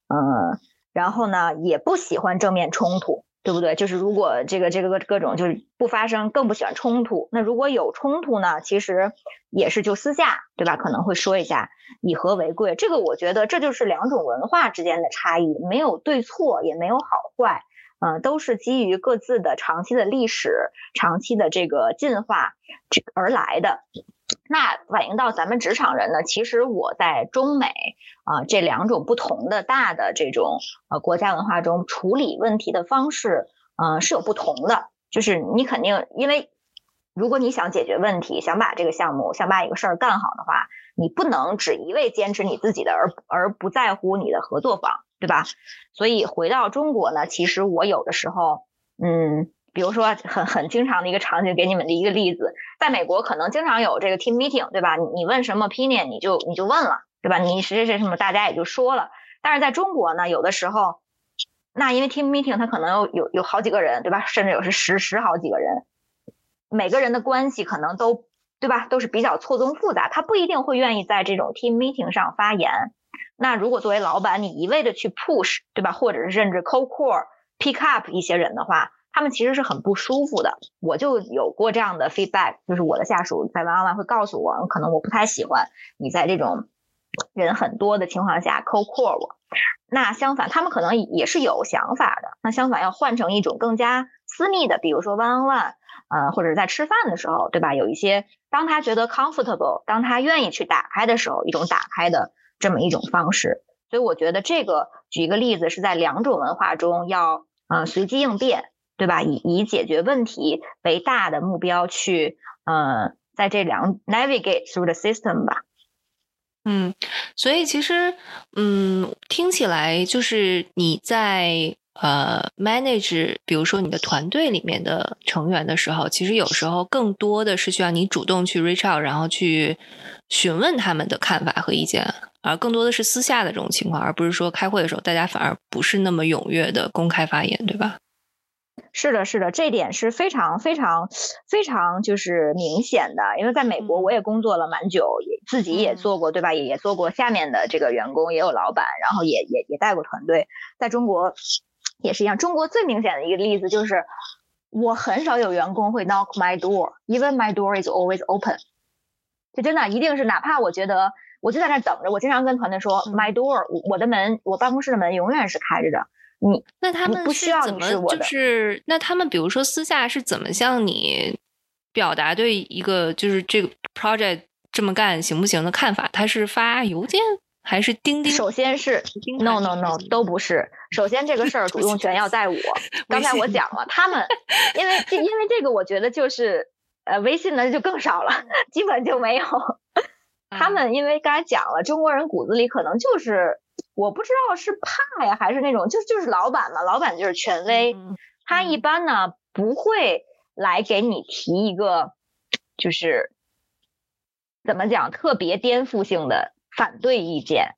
嗯，然后呢，也不喜欢正面冲突。对不对？就是如果这个这个各各种就是不发生，更不喜欢冲突。那如果有冲突呢？其实也是就私下，对吧？可能会说一下以和为贵。这个我觉得这就是两种文化之间的差异，没有对错，也没有好坏，嗯，都是基于各自的长期的历史、长期的这个进化这而来的。那反映到咱们职场人呢？其实我在中美啊这两种不同的大的这种呃国家文化中处理问题的方式，嗯是有不同的。就是你肯定因为如果你想解决问题，想把这个项目想把一个事儿干好的话，你不能只一味坚持你自己的，而而不在乎你的合作方，对吧？所以回到中国呢，其实我有的时候，嗯。比如说很很经常的一个场景，给你们的一个例子，在美国可能经常有这个 team meeting，对吧？你你问什么 opinion，你就你就问了，对吧？你谁谁谁什么，大家也就说了。但是在中国呢，有的时候，那因为 team meeting 它可能有有有好几个人，对吧？甚至有是十十好几个人，每个人的关系可能都对吧？都是比较错综复杂，他不一定会愿意在这种 team meeting 上发言。那如果作为老板，你一味的去 push，对吧？或者是甚至 co core pick up 一些人的话。他们其实是很不舒服的，我就有过这样的 feedback，就是我的下属在玩完会告诉我，可能我不太喜欢你在这种人很多的情况下 call core 我。那相反，他们可能也是有想法的。那相反，要换成一种更加私密的，比如说 one on one，呃，或者在吃饭的时候，对吧？有一些当他觉得 comfortable，当他愿意去打开的时候，一种打开的这么一种方式。所以我觉得这个举一个例子是在两种文化中要呃随机应变。对吧？以以解决问题为大的目标去，呃，在这两 navigate through the system 吧。嗯，所以其实，嗯，听起来就是你在呃，manage，比如说你的团队里面的成员的时候，其实有时候更多的是需要你主动去 reach out，然后去询问他们的看法和意见，而更多的是私下的这种情况，而不是说开会的时候大家反而不是那么踊跃的公开发言，对吧？是的，是的，这点是非常非常非常就是明显的，因为在美国我也工作了蛮久，也自己也做过，对吧？也也做过下面的这个员工，也有老板，然后也也也带过团队，在中国也是一样。中国最明显的一个例子就是，我很少有员工会 knock my door，even my door is always open。就真的一定是，哪怕我觉得我就在那等着，我经常跟团队说，my door，我的门，我办公室的门永远是开着的。你那他们不需要怎么就是那他们比如说私下是怎么向你表达对一个就是这个 project 这么干行不行的看法？他是发邮件还是钉钉？首先是 no no no 都不是。首先这个事儿主动权要在我。刚才我讲了，他们因为这因为这个，我觉得就是呃微信呢就更少了，基本就没有。他们因为刚才讲了，中国人骨子里可能就是。我不知道是怕呀，还是那种就就是老板嘛，老板就是权威，他一般呢不会来给你提一个就是怎么讲特别颠覆性的反对意见，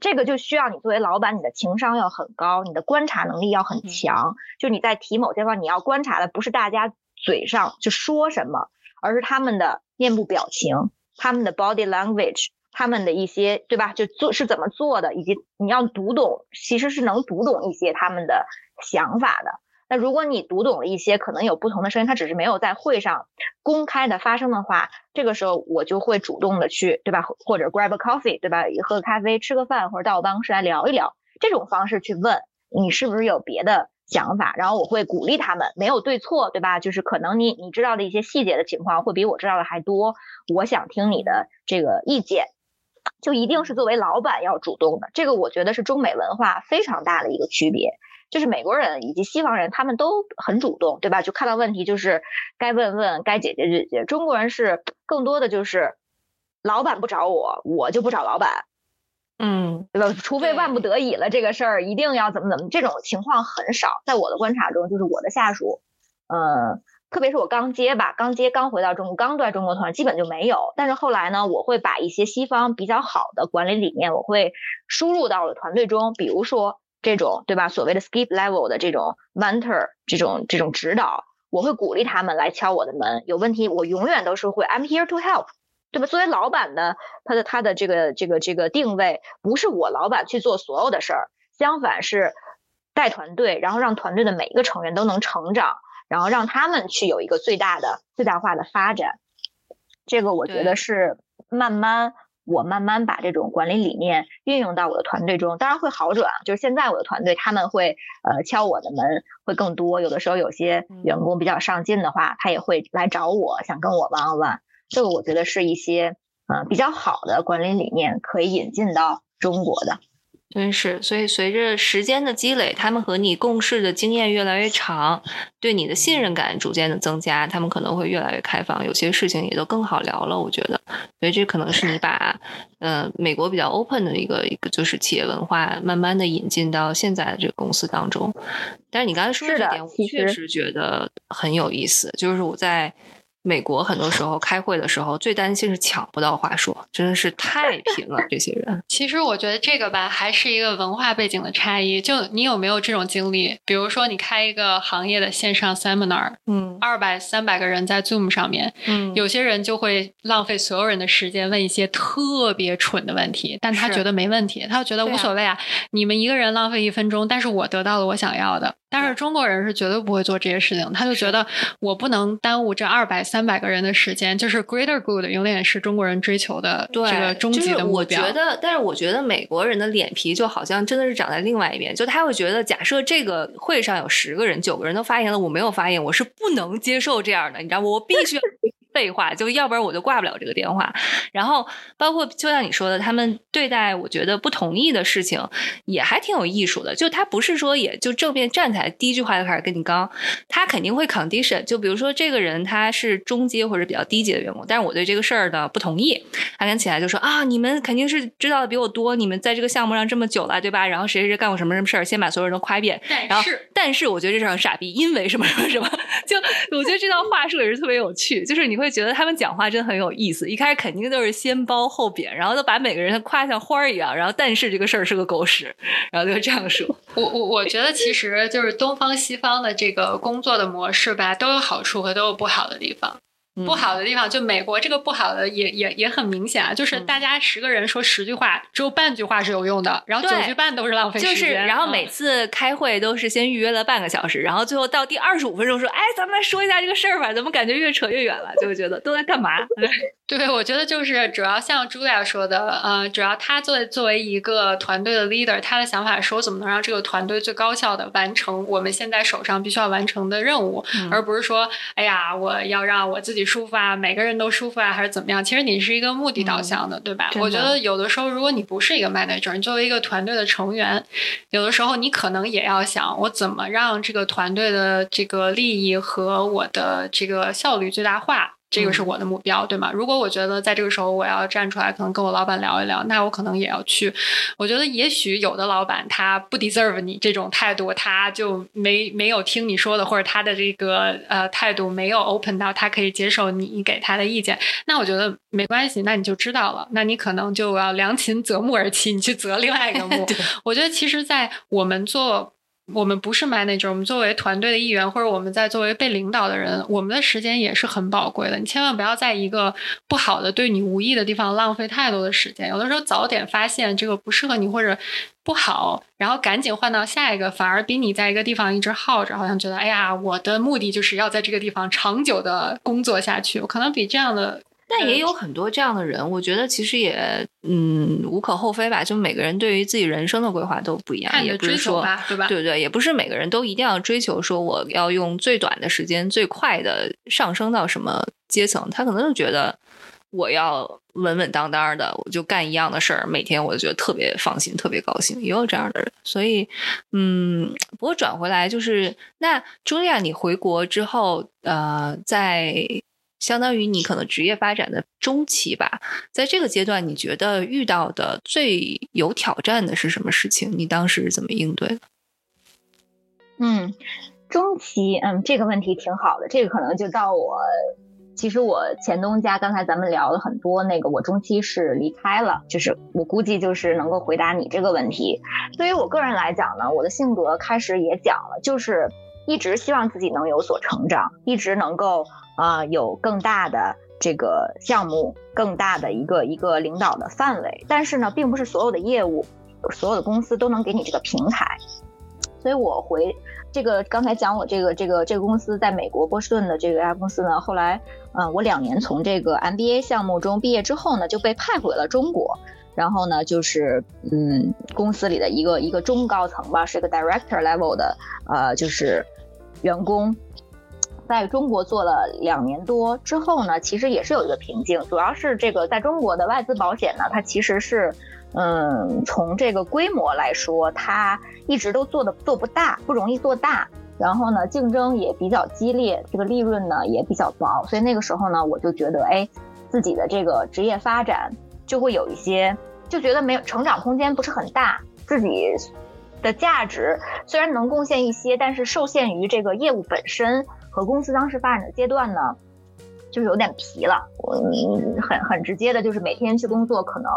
这个就需要你作为老板，你的情商要很高，你的观察能力要很强，就你在提某些方，你要观察的不是大家嘴上就说什么，而是他们的面部表情，他们的 body language。他们的一些对吧，就做是怎么做的，以及你要读懂，其实是能读懂一些他们的想法的。那如果你读懂了一些，可能有不同的声音，他只是没有在会上公开的发生的话，这个时候我就会主动的去对吧，或者 grab a coffee 对吧，喝个咖啡，吃个饭，或者到我办公室来聊一聊，这种方式去问你是不是有别的想法，然后我会鼓励他们，没有对错对吧？就是可能你你知道的一些细节的情况会比我知道的还多，我想听你的这个意见。就一定是作为老板要主动的，这个我觉得是中美文化非常大的一个区别。就是美国人以及西方人，他们都很主动，对吧？就看到问题就是该问问，该解决解决。中国人是更多的就是老板不找我，我就不找老板，嗯，对吧？除非万不得已了，这个事儿一定要怎么怎么，这种情况很少。在我的观察中，就是我的下属，嗯。特别是我刚接吧，刚接刚回到中国，刚在中国团基本就没有。但是后来呢，我会把一些西方比较好的管理理念，我会输入到了团队中。比如说这种对吧，所谓的 skip level 的这种 mentor 这种这种指导，我会鼓励他们来敲我的门。有问题，我永远都是会 I'm here to help，对吧？作为老板的他的他的这个这个这个定位，不是我老板去做所有的事儿，相反是带团队，然后让团队的每一个成员都能成长。然后让他们去有一个最大的、最大化的发展，这个我觉得是慢慢我慢慢把这种管理理念运用到我的团队中，当然会好转。就是现在我的团队他们会呃敲我的门会更多，有的时候有些员工比较上进的话，他也会来找我，想跟我玩玩。这个我觉得是一些呃比较好的管理理念可以引进到中国的。真是，所以随着时间的积累，他们和你共事的经验越来越长，对你的信任感逐渐的增加，他们可能会越来越开放，有些事情也都更好聊了。我觉得，所以这可能是你把，呃，美国比较 open 的一个一个就是企业文化，慢慢的引进到现在的这个公司当中。但是你刚才说的这点，我确实觉得很有意思，就是我在。美国很多时候开会的时候，最担心是抢不到话说，真的是太拼了。这些人，其实我觉得这个吧，还是一个文化背景的差异。就你有没有这种经历？比如说，你开一个行业的线上 seminar，嗯，二百、三百个人在 Zoom 上面，嗯，有些人就会浪费所有人的时间，问一些特别蠢的问题，但他觉得没问题，他就觉得无所谓啊。你们一个人浪费一分钟，但是我得到了我想要的。但是中国人是绝对不会做这些事情，他就觉得我不能耽误这二百三百个人的时间，就是 greater good 永远是中国人追求的这个终极的目标。我觉得，但是我觉得美国人的脸皮就好像真的是长在另外一边，就他会觉得，假设这个会上有十个人，九个人都发言了，我没有发言，我是不能接受这样的，你知道吗？我必须 废话，就要不然我就挂不了这个电话。然后包括就像你说的，他们对待我觉得不同意的事情也还挺有艺术的。就他不是说也就正面站起来第一句话就开始跟你刚，他肯定会 condition。就比如说这个人他是中阶或者比较低级的员工，但是我对这个事儿呢不同意，他跟起来就说啊，你们肯定是知道的比我多，你们在这个项目上这么久了，对吧？然后谁谁谁干过什么什么事儿，先把所有人都夸一遍。然后但是我觉得这事儿很傻逼，因为什么什么什么，就我觉得这套话术也是特别有趣，就是你会就觉得他们讲话真的很有意思。一开始肯定都是先褒后贬，然后都把每个人夸像花儿一样，然后但是这个事儿是个狗屎，然后就这样说。我我我觉得其实就是东方西方的这个工作的模式吧，都有好处和都有不好的地方。不好的地方就美国这个不好的也也也很明显啊，就是大家十个人说十句话，只有半句话是有用的，然后九句半都是浪费时间。就是，然后每次开会都是先预约了半个小时，然后最后到第二十五分钟说：“哎，咱们来说一下这个事儿吧。”怎么感觉越扯越远了？就会觉得都在干嘛？对，我觉得就是主要像朱莉亚说的，呃，主要他作为作为一个团队的 leader，他的想法是我怎么能让这个团队最高效的完成我们现在手上必须要完成的任务，而不是说，哎呀，我要让我自己舒服啊，每个人都舒服啊，还是怎么样？其实你是一个目的导向的，对吧？我觉得有的时候，如果你不是一个 manager，你作为一个团队的成员，有的时候你可能也要想，我怎么让这个团队的这个利益和我的这个效率最大化。这个是我的目标，对吗？如果我觉得在这个时候我要站出来，可能跟我老板聊一聊，那我可能也要去。我觉得也许有的老板他不 deserve 你这种态度，他就没没有听你说的，或者他的这个呃态度没有 open 到他可以接受你给他的意见。那我觉得没关系，那你就知道了。那你可能就要良禽择木而栖，你去择另外一个 木。我觉得其实，在我们做。我们不是 manager，我们作为团队的一员，或者我们在作为被领导的人，我们的时间也是很宝贵的。你千万不要在一个不好的、对你无益的地方浪费太多的时间。有的时候早点发现这个不适合你或者不好，然后赶紧换到下一个，反而比你在一个地方一直耗着，好像觉得哎呀，我的目的就是要在这个地方长久的工作下去，我可能比这样的。但也有很多这样的人，我觉得其实也嗯无可厚非吧。就每个人对于自己人生的规划都不一样，也不是说对吧？对对，也不是每个人都一定要追求说我要用最短的时间最快的上升到什么阶层。他可能就觉得我要稳稳当当的，我就干一样的事儿，每天我就觉得特别放心，特别高兴。也有这样的人，所以嗯，不过转回来就是，那朱莉亚，你回国之后，呃，在。相当于你可能职业发展的中期吧，在这个阶段，你觉得遇到的最有挑战的是什么事情？你当时怎么应对的？嗯，中期，嗯，这个问题挺好的。这个可能就到我，其实我前东家刚才咱们聊了很多，那个我中期是离开了，就是我估计就是能够回答你这个问题。对于我个人来讲呢，我的性格开始也讲了，就是一直希望自己能有所成长，一直能够。啊，有更大的这个项目，更大的一个一个领导的范围，但是呢，并不是所有的业务，所有的公司都能给你这个平台。所以我回这个刚才讲我这个这个这个公司在美国波士顿的这家公司呢，后来，嗯，我两年从这个 MBA 项目中毕业之后呢，就被派回了中国，然后呢，就是嗯，公司里的一个一个中高层吧，是个 director level 的，呃，就是员工。在中国做了两年多之后呢，其实也是有一个瓶颈，主要是这个在中国的外资保险呢，它其实是，嗯，从这个规模来说，它一直都做的做不大，不容易做大，然后呢，竞争也比较激烈，这个利润呢也比较薄，所以那个时候呢，我就觉得，哎，自己的这个职业发展就会有一些，就觉得没有成长空间不是很大，自己的价值虽然能贡献一些，但是受限于这个业务本身。和公司当时发展的阶段呢，就是有点疲了。我很很直接的，就是每天去工作，可能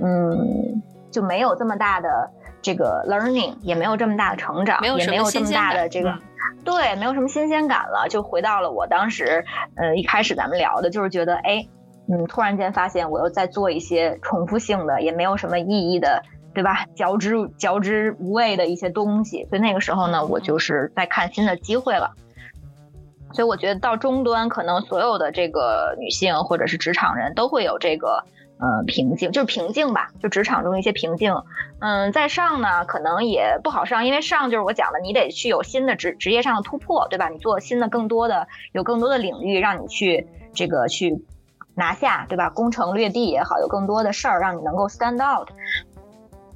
嗯就没有这么大的这个 learning，也没有这么大的成长，也没有这么大的这个对，没有什么新鲜感了。就回到了我当时，呃，一开始咱们聊的，就是觉得哎，嗯，突然间发现我又在做一些重复性的，也没有什么意义的，对吧？嚼之嚼之无味的一些东西。所以那个时候呢，我就是在看新的机会了。所以我觉得到终端，可能所有的这个女性或者是职场人都会有这个，呃瓶颈，就是瓶颈吧，就职场中一些瓶颈。嗯，在上呢可能也不好上，因为上就是我讲的，你得去有新的职职业上的突破，对吧？你做新的更多的有更多的领域让你去这个去拿下，对吧？攻城略地也好，有更多的事儿让你能够 stand out。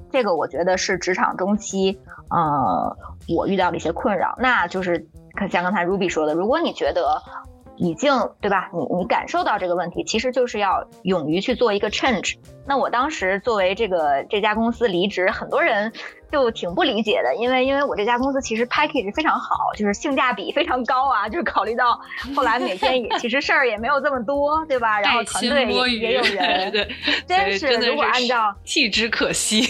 这个我觉得是职场中期，呃，我遇到的一些困扰，那就是像刚才 Ruby 说的，如果你觉得已经对吧，你你感受到这个问题，其实就是要勇于去做一个 change。那我当时作为这个这家公司离职，很多人。就挺不理解的，因为因为我这家公司其实 package 非常好，就是性价比非常高啊，就是考虑到后来每天也 其实事儿也没有这么多，对吧？然后团队也有 人，对，真是如果按照 弃之可惜。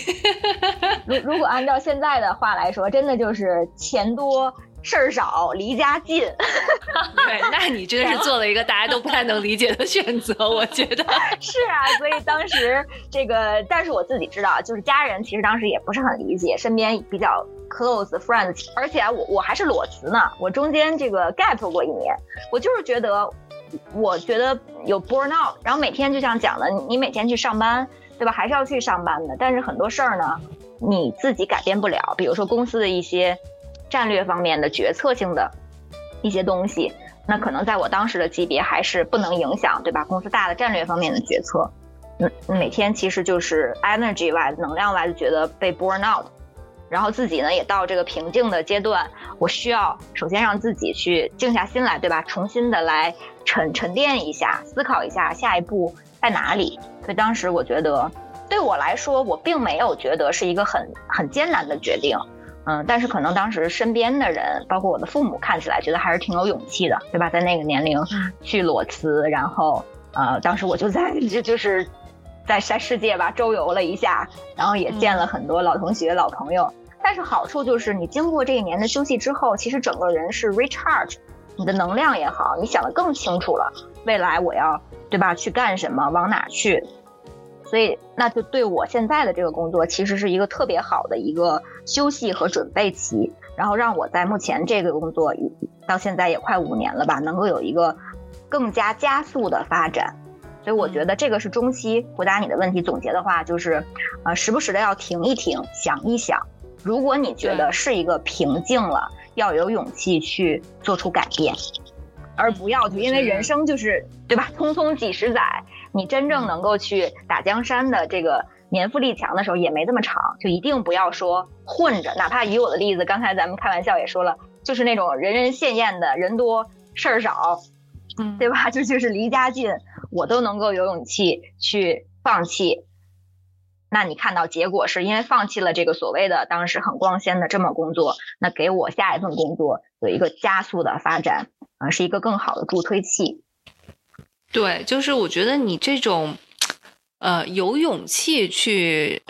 如如果按照现在的话来说，真的就是钱多。事儿少，离家近。对，那你真的是做了一个大家都不太能理解的选择，我觉得 是啊。所以当时这个，但是我自己知道，就是家人其实当时也不是很理解，身边比较 close friends，而且我我还是裸辞呢，我中间这个 gap 过一年，我就是觉得，我觉得有 burn out，然后每天就像讲的，你每天去上班，对吧？还是要去上班的，但是很多事儿呢，你自己改变不了，比如说公司的一些。战略方面的决策性的一些东西，那可能在我当时的级别还是不能影响，对吧？公司大的战略方面的决策，嗯，每天其实就是 energy 外能量 wise 觉得被 burn out，然后自己呢也到这个瓶颈的阶段，我需要首先让自己去静下心来，对吧？重新的来沉沉淀一下，思考一下下一步在哪里。所以当时我觉得，对我来说，我并没有觉得是一个很很艰难的决定。嗯，但是可能当时身边的人，包括我的父母，看起来觉得还是挺有勇气的，对吧？在那个年龄去裸辞，然后呃，当时我就在就就是在在世界吧周游了一下，然后也见了很多老同学、老朋友。但是好处就是你经过这一年的休息之后，其实整个人是 recharge，你的能量也好，你想的更清楚了，未来我要对吧去干什么，往哪去。所以，那就对我现在的这个工作，其实是一个特别好的一个休息和准备期，然后让我在目前这个工作到现在也快五年了吧，能够有一个更加加速的发展。所以我觉得这个是中期回答你的问题总结的话，就是，呃，时不时的要停一停，想一想，如果你觉得是一个瓶颈了，要有勇气去做出改变，而不要就因为人生就是对吧，匆匆几十载。你真正能够去打江山的这个年富力强的时候也没这么长，就一定不要说混着。哪怕以我的例子，刚才咱们开玩笑也说了，就是那种人人羡艳的人多事儿少，嗯，对吧？就就是离家近，我都能够有勇气去放弃。那你看到结果是因为放弃了这个所谓的当时很光鲜的这么工作，那给我下一份工作有一个加速的发展，啊，是一个更好的助推器。对，就是我觉得你这种，呃，有勇气去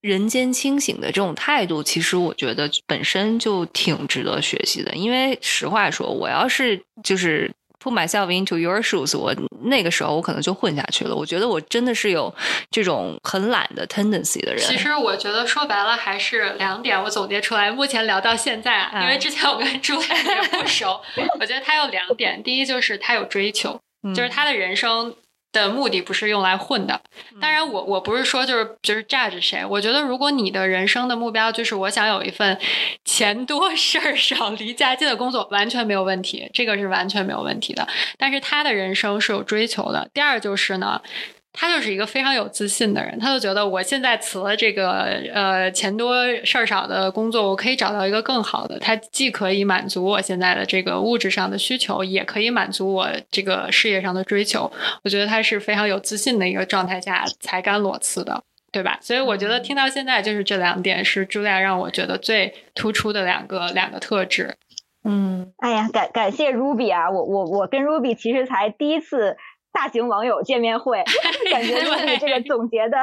人间清醒的这种态度，其实我觉得本身就挺值得学习的。因为实话说，我要是就是 put myself into your shoes，我那个时候我可能就混下去了。我觉得我真的是有这种很懒的 tendency 的人。其实我觉得说白了还是两点，我总结出来。目前聊到现在，因为之前我跟朱海也不熟，我觉得他有两点。第一就是他有追求。就是他的人生的目的不是用来混的。当然，我我不是说就是就是 judge 谁。我觉得如果你的人生的目标就是我想有一份钱多事儿少、离家近的工作，完全没有问题，这个是完全没有问题的。但是他的人生是有追求的。第二就是呢。他就是一个非常有自信的人，他就觉得我现在辞了这个呃钱多事儿少的工作，我可以找到一个更好的。他既可以满足我现在的这个物质上的需求，也可以满足我这个事业上的追求。我觉得他是非常有自信的一个状态下才敢裸辞的，对吧？所以我觉得听到现在就是这两点是朱莉亚让我觉得最突出的两个两个特质。嗯，哎呀，感感谢 Ruby 啊，我我我跟 Ruby 其实才第一次。大型网友见面会，感觉你这个总结的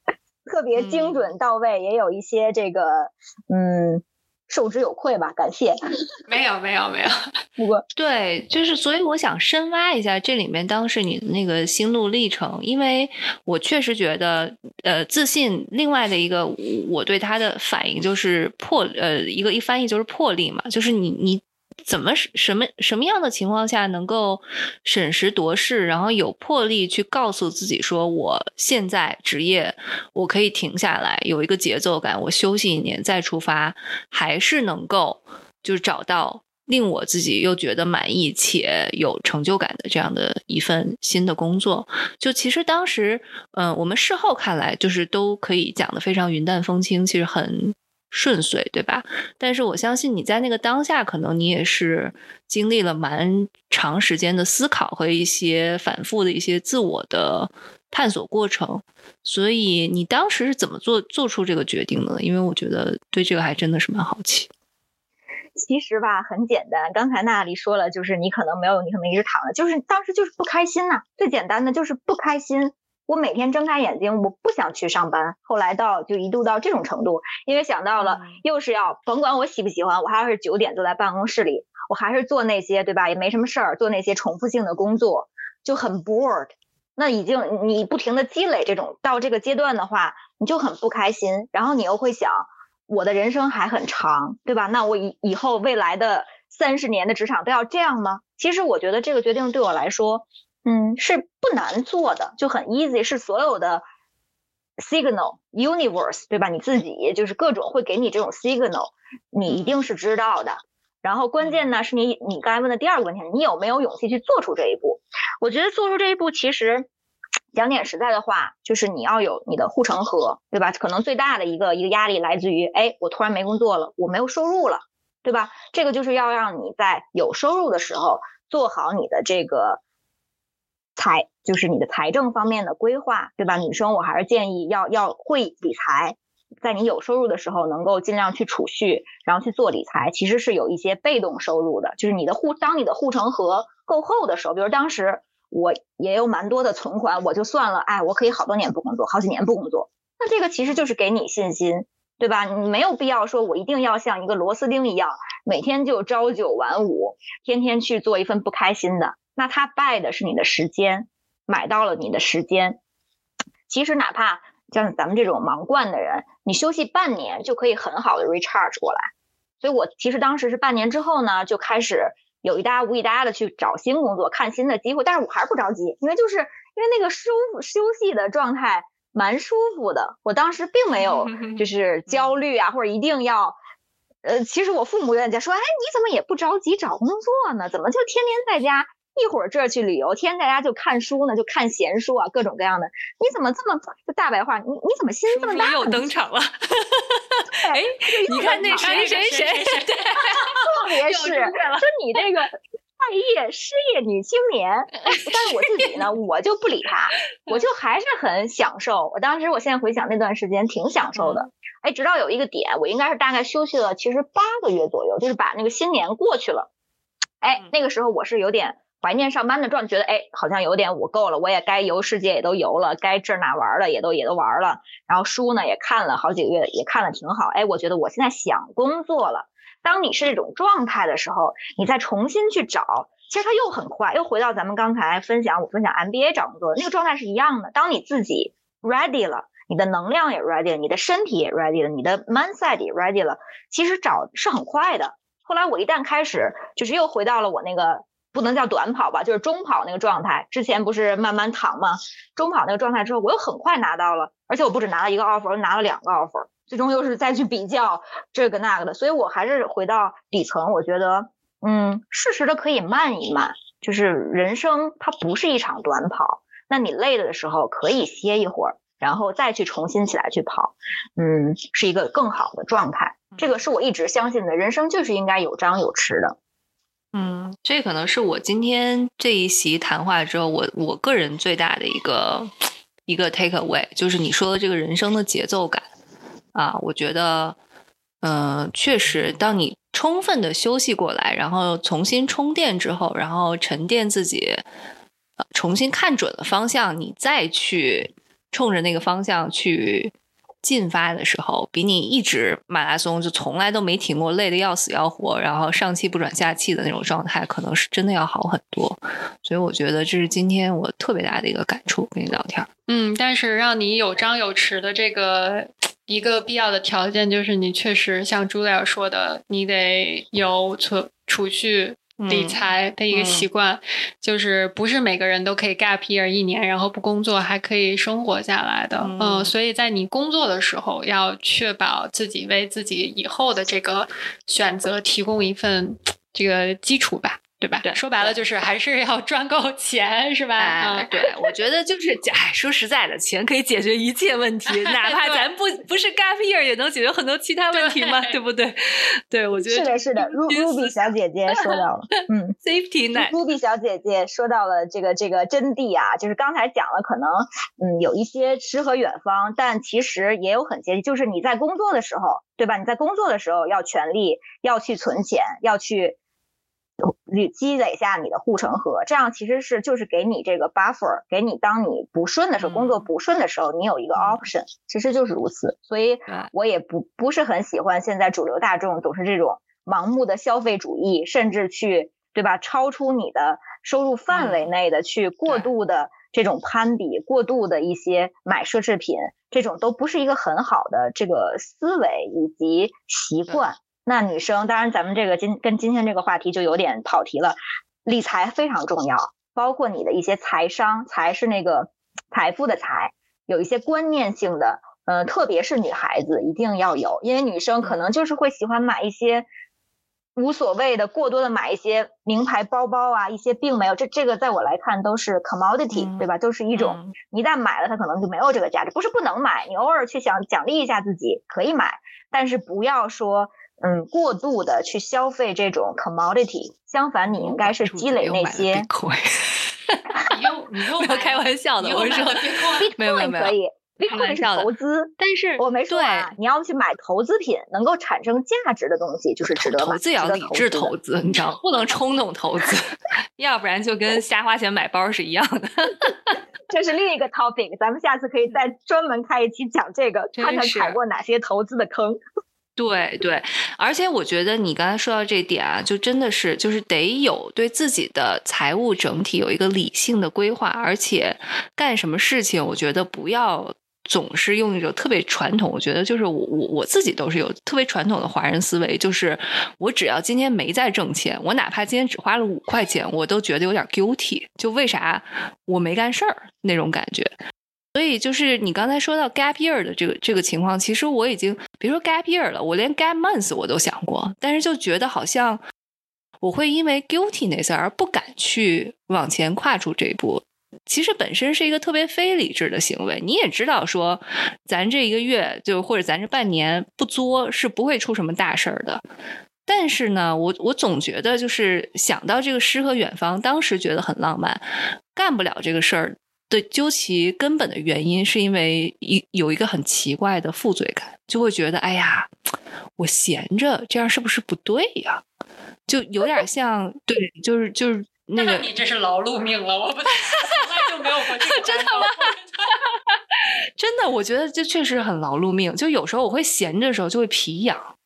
特别精准到位，也有一些这个嗯受之有愧吧，感谢。没有没有没有，不过对，就是所以我想深挖一下这里面当时你的那个心路历程，因为我确实觉得呃自信，另外的一个我对他的反应就是破呃一个一翻译就是魄力嘛，就是你你怎么什么什么样的情况下能够审时度势，然后有魄力去告诉自己说，我现在职业我可以停下来，有一个节奏感，我休息一年再出发，还是能够就是找到。令我自己又觉得满意且有成就感的这样的一份新的工作，就其实当时，嗯，我们事后看来，就是都可以讲的非常云淡风轻，其实很顺遂，对吧？但是我相信你在那个当下，可能你也是经历了蛮长时间的思考和一些反复的一些自我的探索过程。所以你当时是怎么做做出这个决定的？因为我觉得对这个还真的是蛮好奇。其实吧，很简单。刚才娜丽说了，就是你可能没有，你可能一直躺着，就是当时就是不开心呐。最简单的就是不开心。我每天睁开眼睛，我不想去上班。后来到就一度到这种程度，因为想到了又是要甭管我喜不喜欢，我还是九点坐在办公室里，我还是做那些对吧？也没什么事儿，做那些重复性的工作，就很 bored。那已经你不停的积累这种到这个阶段的话，你就很不开心。然后你又会想。我的人生还很长，对吧？那我以以后未来的三十年的职场都要这样吗？其实我觉得这个决定对我来说，嗯，是不难做的，就很 easy，是所有的 signal universe，对吧？你自己就是各种会给你这种 signal，你一定是知道的。然后关键呢，是你你刚才问的第二个问题，你有没有勇气去做出这一步？我觉得做出这一步其实。讲点实在的话，就是你要有你的护城河，对吧？可能最大的一个一个压力来自于，哎，我突然没工作了，我没有收入了，对吧？这个就是要让你在有收入的时候做好你的这个财，就是你的财政方面的规划，对吧？女生我还是建议要要会理财，在你有收入的时候能够尽量去储蓄，然后去做理财，其实是有一些被动收入的，就是你的护，当你的护城河够厚的时候，比如当时。我也有蛮多的存款，我就算了，哎，我可以好多年不工作，好几年不工作。那这个其实就是给你信心，对吧？你没有必要说我一定要像一个螺丝钉一样，每天就朝九晚五，天天去做一份不开心的。那他拜的是你的时间，买到了你的时间。其实哪怕像咱们这种忙惯的人，你休息半年就可以很好的 recharge 过来。所以我其实当时是半年之后呢，就开始。有一搭无一搭的去找新工作，看新的机会，但是我还是不着急，因为就是因为那个舒服休息的状态蛮舒服的，我当时并没有 就是焦虑啊，或者一定要，呃，其实我父母有点在说，哎，你怎么也不着急找工作呢？怎么就天天在家？一会儿这儿去旅游，天天在家就看书呢，就看闲书啊，各种各样的。你怎么这么就大白话？你你怎么心这么大？又登场了。哎，你看那谁谁谁，特别是说你这个 待业失业女青年，但是我自己呢，我就不理他，我就还是很享受。我当时，我现在回想那段时间挺享受的。哎，直到有一个点，我应该是大概休息了其实八个月左右，就是把那个新年过去了。哎，那个时候我是有点。怀念上班的状态，觉得哎，好像有点我够了，我也该游世界也都游了，该这哪玩了也都也都玩了，然后书呢也看了好几个月，也看了挺好。哎，我觉得我现在想工作了。当你是这种状态的时候，你再重新去找，其实它又很快，又回到咱们刚才分享我分享 MBA 找工作那个状态是一样的。当你自己 ready 了，你的能量也 ready 了，你的身体也 ready 了，你的 mindset 也 ready 了，其实找是很快的。后来我一旦开始，就是又回到了我那个。不能叫短跑吧，就是中跑那个状态。之前不是慢慢躺吗？中跑那个状态之后，我又很快拿到了，而且我不止拿了一个 offer，我拿了两个 offer，最终又是再去比较这个那个的。所以我还是回到底层，我觉得，嗯，适时的可以慢一慢，就是人生它不是一场短跑，那你累了的时候可以歇一会儿，然后再去重新起来去跑，嗯，是一个更好的状态。这个是我一直相信的，人生就是应该有张有弛的。嗯，这可能是我今天这一席谈话之后，我我个人最大的一个一个 take away，就是你说的这个人生的节奏感啊，我觉得，嗯，确实，当你充分的休息过来，然后重新充电之后，然后沉淀自己，重新看准了方向，你再去冲着那个方向去。进发的时候，比你一直马拉松就从来都没停过，累得要死要活，然后上气不转下气的那种状态，可能是真的要好很多。所以我觉得这是今天我特别大的一个感触，跟你聊天。嗯，但是让你有张有弛的这个一个必要的条件，就是你确实像朱莉尔说的，你得有存储蓄。理嗯财的一个习惯，就是不是每个人都可以 gap year 一年，然后不工作还可以生活下来的。嗯嗯，所以在你工作的时候，要确保自己为自己以后的这个选择提供一份这个基础吧，对吧？对说白了就是还是要赚够钱，是吧？对，我觉得就是，哎，说实在的，钱可以解决一切问题，哪怕 咱不不是 gap year，也能解决很多其他问题嘛，对对不对？对，我觉得是的，是的 Ruby 小姐姐说到了，嗯。safety net，Ruby 小姐姐说到了这个这个真谛啊，就是刚才讲了，可能嗯有一些诗和远方，但其实也有很接近，就是你在工作的时候，对吧？你在工作的时候要全力要去存钱，要去累积累下你的护城河，这样其实是就是给你这个 buffer，给你当你不顺的时候，嗯工作不顺的时候，你有一个嗯。option，其实就是如此。所以我也不不是很喜欢现在主流大众总是这种盲目的消费主义，甚至去对吧，超出你的收入范围内的去过度的这种攀比，过度的一些买奢侈品，这种都不是一个很好的这个思维以及习惯。那女生，当然咱们这个今跟今天这个话题就有点跑题了，理财非常重要，包括你的一些财商，财是那个财富的财，有一些观念性的，呃，特别是女孩子一定要有，因为女生可能就是会喜欢买一些无所谓的，过多的买一些名牌包包啊，一些并没有，这这个在我来看都是 commodity，、嗯对吧？都是一种，一旦买了，它可能就没有这个价值。不是不能买，你偶尔去想奖励一下自己可以买，但是不要说。嗯，过度的去消费这种 commodity，相反，你应该是积累那些。你又你 又没有开玩笑的，我是说，没有没有没有可以，Bitcoin 是投资，但是我没说啊，你要去买投资品，能够产生价值的东西，就是值得买投资也要理智投投资，你知道吗，不能冲动投资，要不然就跟瞎花钱买包是一样的。这是另一个 topic，咱们下次可以再专门开一期讲这个，看看踩过哪些投资的坑。对对，而且我觉得你刚才说到这点啊，就真的是就是得有对自己的财务整体有一个理性的规划，而且干什么事情，我觉得不要总是用一种特别传统。我觉得就是我我我自己都是有特别传统的华人思维，就是我只要今天没在挣钱，我哪怕今天只花了五块钱，我都觉得有点 guilty，就为啥我没干事儿那种感觉。所以就是你刚才说到 gap year 的这个这个情况，其实我已经别说 gap year 了，我连 gap month 我都想过，但是就觉得好像我会因为 guiltiness 而不敢去往前跨出这一步。其实本身是一个特别非理智的行为。你也知道说，咱这一个月就或者咱这半年不作是不会出什么大事儿的。但是呢，我我总觉得就是想到这个诗和远方，当时觉得很浪漫，干不了这个事儿。的究其根本的原因，是因为一有一个很奇怪的负罪感，就会觉得哎呀，我闲着这样是不是不对呀？就有点像对，就是就是那个，你这是劳碌命了，我不，我从来就没有过这个真的吗？真的，我觉得这确实很劳碌命。就有时候我会闲着的时候就会皮痒，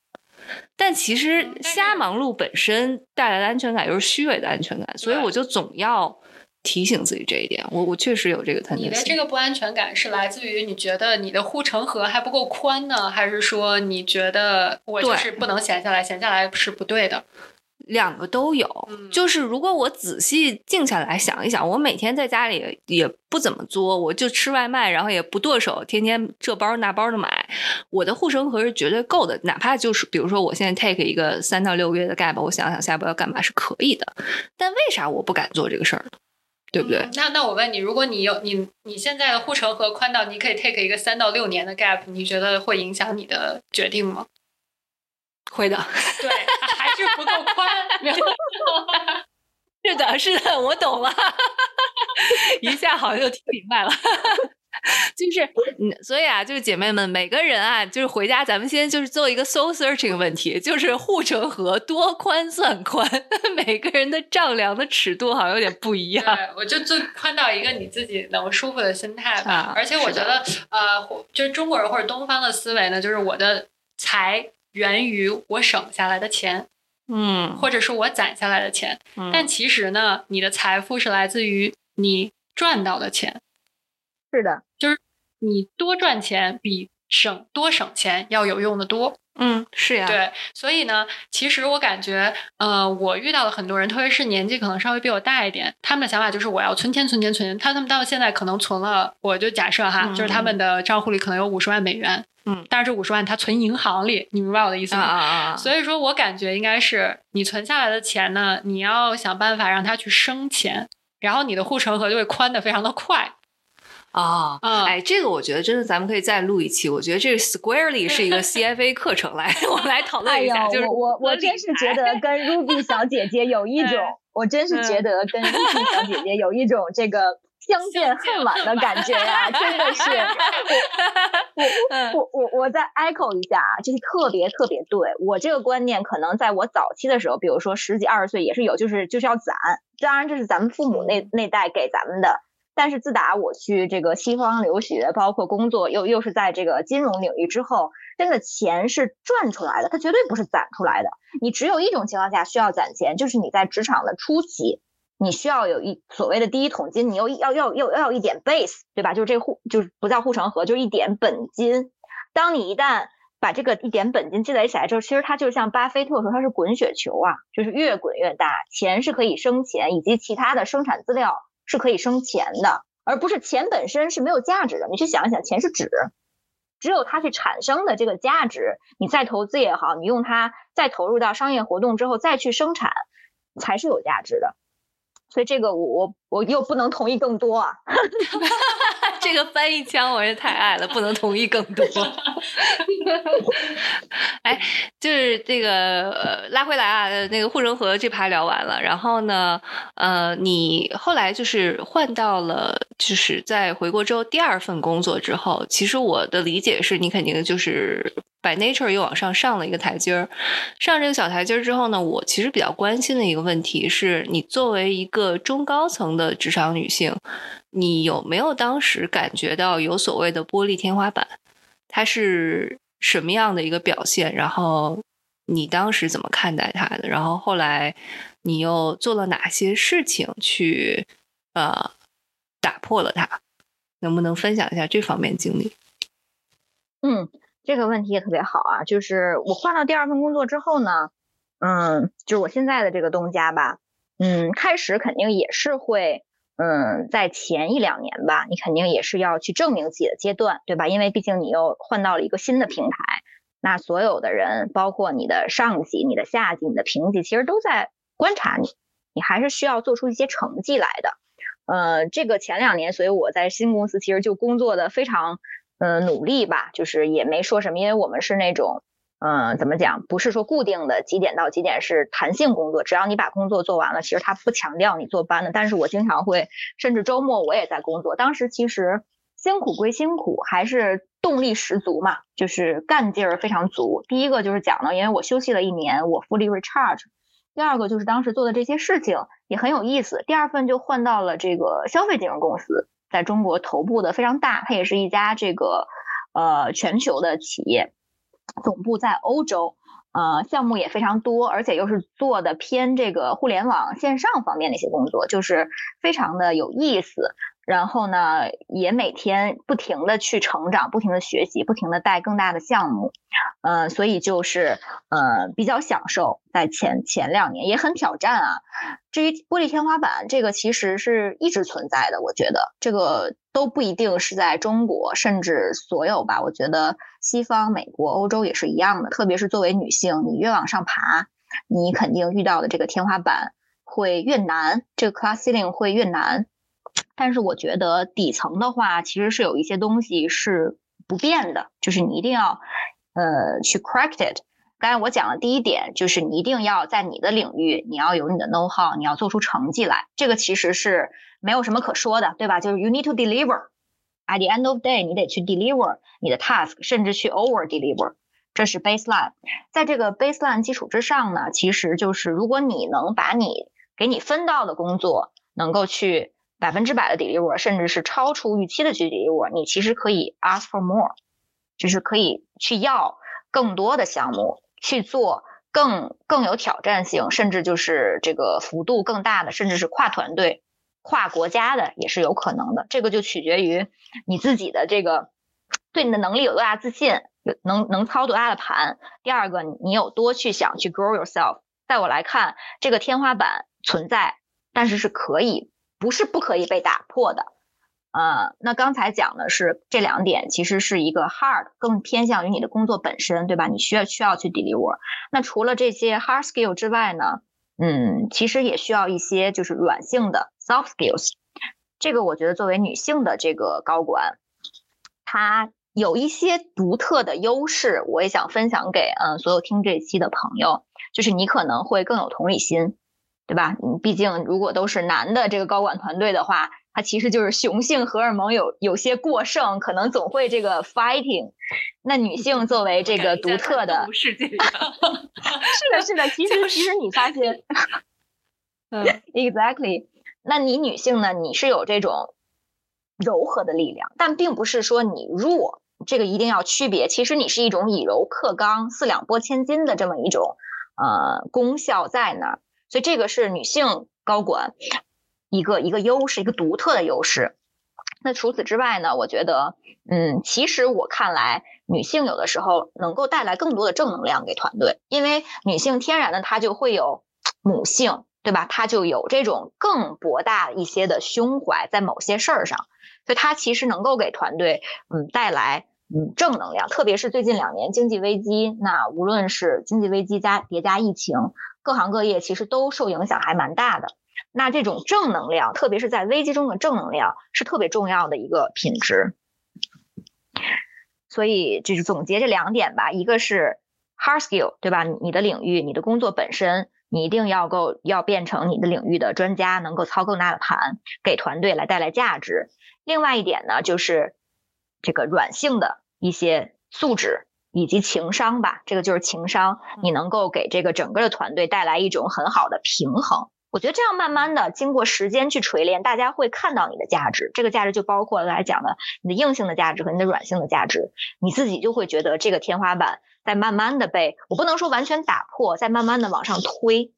但其实瞎忙碌本身带来的安全感又是虚伪的安全感，所以我就总要提醒自己这一点。我我确实有这个你的。这个不安全感是来自于你觉得你的护城河还不够宽呢，还是说你觉得我就是不能闲下来，闲下来是不对的？两个都有，嗯就是如果我仔细静下来想一想，我每天在家里也不怎么作，我就吃外卖，然后也不剁手，天天这包那包的买，我的护城河是绝对够的。哪怕就是比如说我现在 take 一个三到六个月的 gap，我想想下一步要干嘛是可以的。但为啥我不敢做这个事儿呢？对不对？嗯那那我问你，如果你有你你现在的护城河宽到你可以 take 一个三到六年的 gap，你觉得会影响你的决定吗？会的，对，还是不够宽。明白吗是的，是的，我懂了，一下好像就听明白了。就是，嗯，所以啊，就是姐妹们，每个人啊，就是回家，咱们先就是做一个 soul searching 问题，就是护城河多宽算宽，每个人的丈量的尺度好像有点不一样。对，我就最宽到一个你自己能舒服的心态吧。啊而且我觉得，呃，就是中国人或者东方的思维呢，就是我的财源于我省下来的钱，嗯，或者是我攒下来的钱。嗯但其实呢，你的财富是来自于你赚到的钱。是的，就是你多赚钱比省多省钱要有用的多。嗯，是呀，对，所以呢，其实我感觉，呃，我遇到了很多人，特别是年纪可能稍微比我大一点，他们的想法就是我要存钱、存钱、存钱。他他们到现在可能存了，我就假设哈，就是他们的账户里可能有五十万美元，嗯，但是这五十万他存银行里，你明白我的意思吗？啊啊啊！所以说我感觉应该是你存下来的钱呢，你要想办法让它去生钱，然后你的护城河就会宽的非常的快。啊，哎，这个我觉得真的，咱们可以再录一期。我觉得这个 Squarely 是一个 CFA 课程，来，我们来讨论一下。就是我我真是觉得跟 Ruby 小姐姐有一种，我真是觉得跟 Ruby 小姐姐有一种这个相见恨晚的感觉呀，真的是。我我我我我再 echo 一下啊，就是特别特别对。我这个观念可能在我早期的时候，比如说十几二十岁也是有，就是就是要攒。当然这是咱们父母那那代给咱们的。但是自打我去这个西方留学，包括工作，又又是在这个金融领域之后，真的钱是赚出来的，它绝对不是攒出来的。你只有一种情况下需要攒钱，就是你在职场的初期，你需要有一所谓的第一桶金，你又要要要要一点 base，对吧？就是这护就是不叫护城河，就是一点本金。当你一旦把这个一点本金积累起来之后，其实它就像巴菲特说，它是滚雪球啊，就是越滚越大，钱是可以生钱，以及其他的生产资料。是可以生钱的，而不是钱本身是没有价值的。你去想一想，钱是纸，只有它去产生的这个价值，你再投资也好，你用它再投入到商业活动之后再去生产，才是有价值的。所以这个我我我又不能同意更多啊。这个翻译腔我也太爱了，不能同意更多。哎，就是这个呃，拉回来啊，那个护城河这趴聊完了，然后呢，呃，你后来就是换到了，就是在回国之后第二份工作之后，其实我的理解是你肯定就是 by nature 又往上上了一个台阶儿。上这个小台阶儿之后呢，我其实比较关心的一个问题是你作为一个中高层的职场女性。你有没有当时感觉到有所谓的玻璃天花板？它是什么样的一个表现？然后你当时怎么看待它的？然后后来你又做了哪些事情去呃打破了它？能不能分享一下这方面经历？嗯，这个问题也特别好啊。就是我换到第二份工作之后呢，嗯，就是我现在的这个东家吧，嗯，开始肯定也是会。嗯，在前一两年吧，你肯定也是要去证明自己的阶段，对吧？因为毕竟你又换到了一个新的平台，那所有的人，包括你的上级、你的下级、你的平级，其实都在观察你，你还是需要做出一些成绩来的。呃，这个前两年，所以我在新公司其实就工作的非常嗯努力吧，就是也没说什么，因为我们是那种。嗯，怎么讲？不是说固定的几点到几点是弹性工作，只要你把工作做完了，其实他不强调你坐班的。但是我经常会，甚至周末我也在工作。当时其实辛苦归辛苦，还是动力十足嘛，就是干劲儿非常足。第一个就是讲了，因为我休息了一年，我 fully recharge。第二个就是当时做的这些事情也很有意思。第二份就换到了这个消费金融公司，在中国头部的非常大，它也是一家这个呃全球的企业。总部在欧洲，呃，项目也非常多，而且又是做的偏这个互联网线上方面的一些工作，就是非常的有意思。然后呢，也每天不停的去成长，不停的学习，不停的带更大的项目，呃，所以就是呃比较享受。在前前两年也很挑战啊。至于玻璃天花板，这个其实是一直存在的。我觉得这个都不一定是在中国，甚至所有吧。我觉得西方、美国、欧洲也是一样的。特别是作为女性，你越往上爬，你肯定遇到的这个天花板会越难，这个 class ceiling 会越难。但是我觉得底层的话，其实是有一些东西是不变的，就是你一定要，呃，去 correct it。刚才我讲的第一点，就是你一定要在你的领域，你要有你的 know how，你要做出成绩来。这个其实是没有什么可说的，对吧？就是 you need to deliver。At the end of day，你得去 deliver 你的 task，甚至去 over deliver。这是 baseline。在这个 baseline 基础之上呢，其实就是如果你能把你给你分到的工作能够去。百分之百的 deliver，甚至是超出预期的去 deliver，你其实可以 ask for more，就是可以去要更多的项目，去做更更有挑战性，甚至就是这个幅度更大的，甚至是跨团队、跨国家的也是有可能的。这个就取决于你自己的这个对你的能力有多大自信，有能能操多大的盘。第二个，你有多去想去 grow yourself。在我来看，这个天花板存在，但是是可以，不是不可以被打破的。呃，那刚才讲的是这两点，其实是一个 hard 更偏向于你的工作本身，对吧？你需要需要去 deliver。那除了这些 hard skill 之外呢，嗯，其实也需要一些就是软性的 soft skills。这个我觉得作为女性的这个高管，她有一些独特的优势，我也想分享给嗯所有听这期的朋友，就是你可能会更有同理心，对吧？你毕竟如果都是男的这个高管团队的话。他其实就是雄性荷尔蒙有有些过剩，可能总会这个 fighting。那女性作为这个独特的，世界，是的，是的。其实其实你发现，嗯，exactly。那你女性呢？你是有这种柔和的力量，但并不是说你弱，这个一定要区别。其实你是一种以柔克刚、四两拨千斤的这么一种呃功效在那儿，所以这个是女性高管。一个一个优势，一个独特的优势。那除此之外呢？我觉得，嗯，其实我看来，女性有的时候能够带来更多的正能量给团队，因为女性天然的她就会有母性，对吧？她就有这种更博大一些的胸怀，在某些事儿上，所以她其实能够给团队，嗯，带来嗯正能量。特别是最近两年经济危机，那无论是经济危机加叠加疫情，各行各业其实都受影响还蛮大的。那这种正能量，特别是在危机中的正能量，是特别重要的一个品质。所以，就是总结这两点吧，一个是 hard skill，对吧？你的领域，你的工作本身，你一定要够，要变成你的领域的专家，能够操更大的盘，给团队来带来价值。另外一点呢，就是这个软性的一些素质以及情商吧，这个就是情商，你能够给这个整个的团队带来一种很好的平衡。我觉得这样慢慢的经过时间去锤炼，大家会看到你的价值。这个价值就包括刚才讲的你的硬性的价值和你的软性的价值。你自己就会觉得这个天花板在慢慢的被我不能说完全打破，在慢慢的往上推。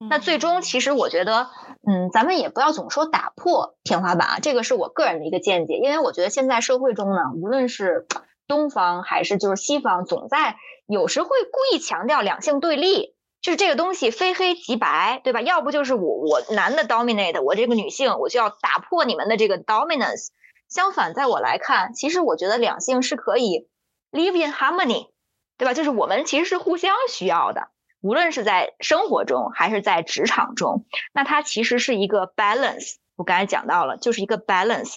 那最终其实我觉得，嗯，咱们也不要总说打破天花板啊，这个是我个人的一个见解。因为我觉得现在社会中呢，无论是东方还是就是西方，总在有时会故意强调两性对立。就是这个东西非黑即白，对吧？要不就是我我男的 dominate，我这个女性我就要打破你们的这个 dominance。相反，在我来看，其实我觉得两性是可以 live in harmony，对吧？就是我们其实是互相需要的，无论是在生活中还是在职场中，那它其实是一个 balance。我刚才讲到了，就是一个 balance。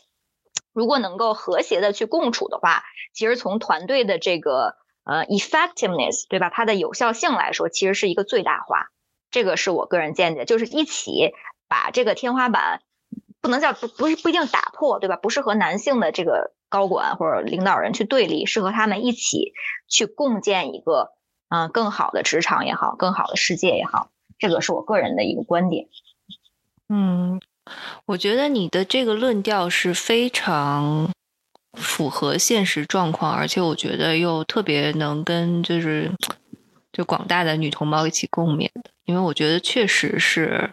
如果能够和谐的去共处的话，其实从团队的这个。呃，effectiveness 对吧？它的有效性来说，其实是一个最大化。这个是我个人见解，就是一起把这个天花板，不能叫不不是不一定打破，对吧？不是和男性的这个高管或者领导人去对立，是和他们一起去共建一个嗯更好的职场也好，更好的世界也好。这个是我个人的一个观点。嗯，我觉得你的这个论调是非常。符合现实状况，而且我觉得又特别能跟就是就广大的女同胞一起共勉的，因为我觉得确实是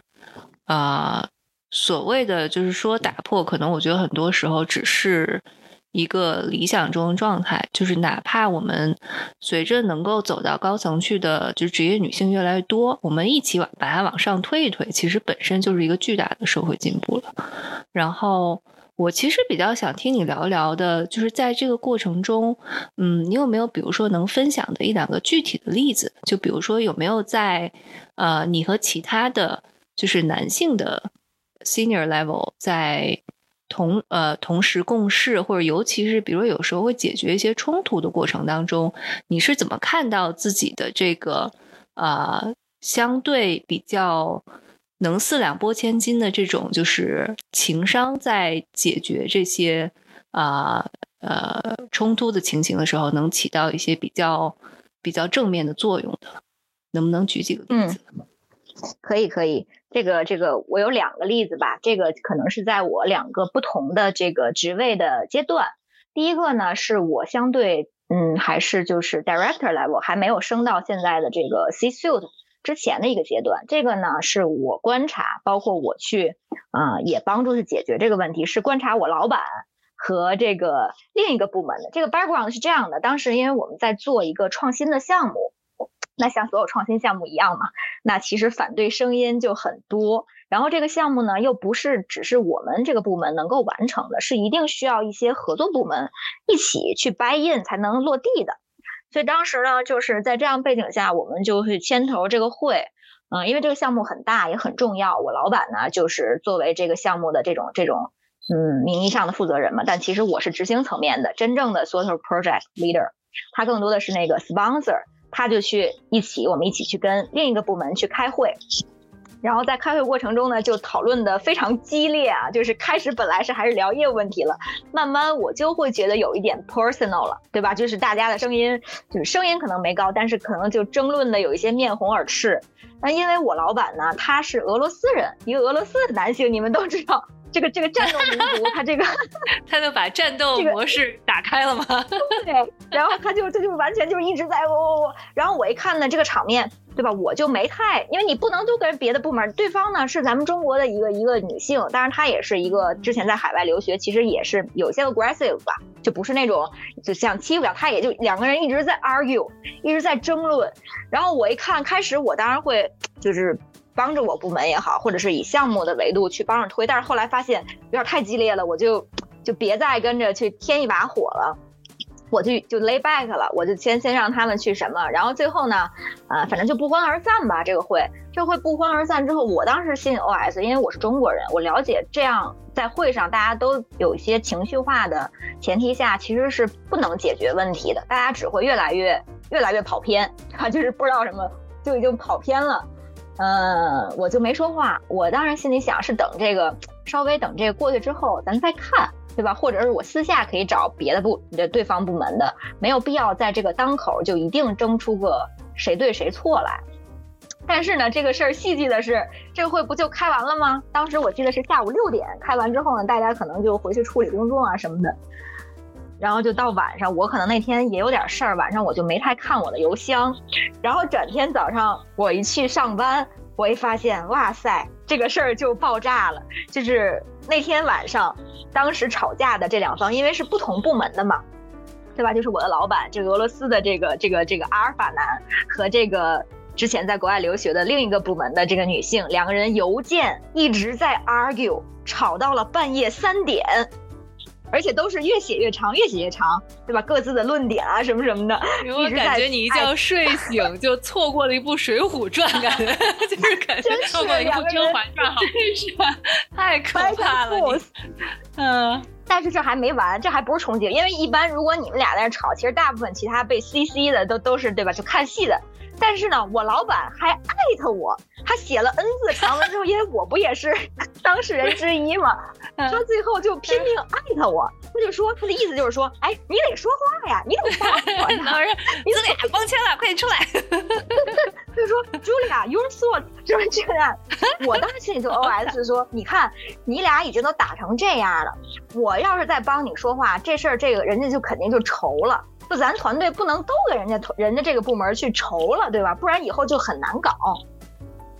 啊，所谓的就是说打破，可能我觉得很多时候只是一个理想中的状态，就是哪怕我们随着能够走到高层去的，就是职业女性越来越多，我们一起往把它往上推一推，其实本身就是一个巨大的社会进步了，然后。我其实比较想听你聊聊的，就是在这个过程中，嗯，你有没有比如说能分享的一两个具体的例子？就比如说有没有在呃，你和其他的就是男性的 senior level 在同呃同时共事，或者尤其是比如有时候会解决一些冲突的过程当中，你是怎么看到自己的这个呃相对比较？能四两拨千斤的这种，就是情商在解决这些啊呃冲突的情形的时候，能起到一些比较比较正面的作用的，能不能举几个例子？可以，可以。这个这个，我有两个例子吧。这个可能是在我两个不同的这个职位的阶段。第一个呢，是我相对嗯还是就是 director level，还没有升到现在的这个 C suite。之前的一个阶段，这个呢是我观察，包括我去，啊，也帮助去解决这个问题，是观察我老板和这个另一个部门的。这个 background 是这样的，当时因为我们在做一个创新的项目，那像所有创新项目一样嘛，那其实反对声音就很多。然后这个项目呢，又不是只是我们这个部门能够完成的，是一定需要一些合作部门一起去 buy in 才能落地的。所以当时呢，就是在这样背景下，我们就会牵头这个会。嗯，因为这个项目很大也很重要，我老板呢就是作为这个项目的这种这种嗯名义上的负责人嘛，但其实我是执行层面的真正的 sort of project leader，他更多的是那个 sponsor，他就去一起我们一起去跟另一个部门去开会。然后在开会过程中呢，就讨论的非常激烈啊，就是开始本来是还是聊业务问题了，慢慢我就会觉得有一点 personal 了，对吧？就是大家的声音，就是声音可能没高，但是可能就争论的有一些面红耳赤。那因为我老板呢，他是俄罗斯人，一个俄罗斯的男性，你们都知道。这个这个战斗民族，他这个 他就把战斗模式打开了吗？对，然后他就他就完全就一直在哦哦哦，然后我一看呢，这个场面，对吧？我就没太，因为你不能都跟别的部门，对方呢是咱们中国的一个一个女性，当然她也是一个之前在海外留学，其实也是有些 aggressive 吧，就不是那种就像欺负了她，也就两个人一直在 argue，一直在争论，然后我一看，开始我当然会就是。帮着我部门也好，或者是以项目的维度去帮着推，但是后来发现有点太激烈了，我就就别再跟着去添一把火了，我就就 lay back 了，我就先先让他们去什么，然后最后呢，呃，反正就不欢而散吧。这个会，这会不欢而散之后，我当时信 OS，因为我是中国人，我了解这样在会上大家都有一些情绪化的前提下，其实是不能解决问题的，大家只会越来越越来越跑偏，啊，就是不知道什么就已经跑偏了。嗯，我就没说话。我当然心里想是等这个稍微等这个过去之后，咱再看，对吧？或者是我私下可以找别的部的对方部门的，没有必要在这个当口就一定争出个谁对谁错来。但是呢，这个事儿戏剧的是，这个会不就开完了吗？当时我记得是下午六点开完之后呢，大家可能就回去处理工作啊什么的。然后就到晚上，我可能那天也有点事儿，晚上我就没太看我的邮箱。然后转天早上我一去上班，我一发现，哇塞，这个事儿就爆炸了。就是那天晚上，当时吵架的这两方，因为是不同部门的嘛，对吧？就是我的老板，这个俄罗斯的这个这个这个阿尔法男和这个之前在国外留学的另一个部门的这个女性，两个人邮件一直在 argue，吵到了半夜三点。而且都是越写越长，越写越长，对吧？各自的论点啊，什么什么的。我感觉你一觉睡醒就错过了一部《水浒传》，感觉 就是感觉错过了一部《甄嬛传》，真是太可怕了。嗯，但是这还没完，这还不是憧憬，因为一般如果你们俩在那吵，其实大部分其他被 CC 的都都是对吧？就看戏的。但是呢，我老板还艾特我，他写了 N 字长文之后，因为我不也是 当事人之一嘛，他最后就拼命艾特我，他就说他的意思就是说，哎，你得说话呀，你得发我呀，你怎么俩光签了？快点出来！他就说，Julia，your thoughts 就是这样。我当时心里就 OS 说，你看你俩已经都打成这样了，我要是再帮你说话，这事儿这个人家就肯定就愁了。就咱团队不能都给人家人家这个部门去愁了，对吧？不然以后就很难搞。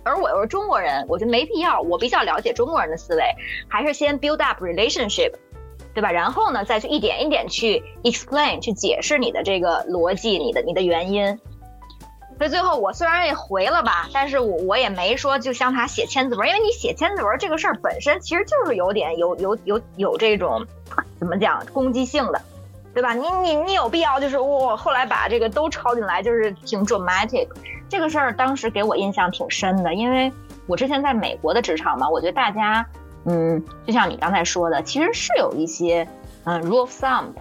而我又是中国人，我觉得没必要。我比较了解中国人的思维，还是先 build up relationship，对吧？然后呢，再去一点一点去 explain，去解释你的这个逻辑，你的你的原因。所以最后我虽然也回了吧，但是我我也没说就向他写千字文，因为你写千字文这个事儿本身其实就是有点有有有有这种 怎么讲攻击性的。对吧？你你你有必要就是我后来把这个都抄进来，就是挺 dramatic。这个事儿当时给我印象挺深的，因为我之前在美国的职场嘛，我觉得大家，嗯，就像你刚才说的，其实是有一些嗯 rule of thumb，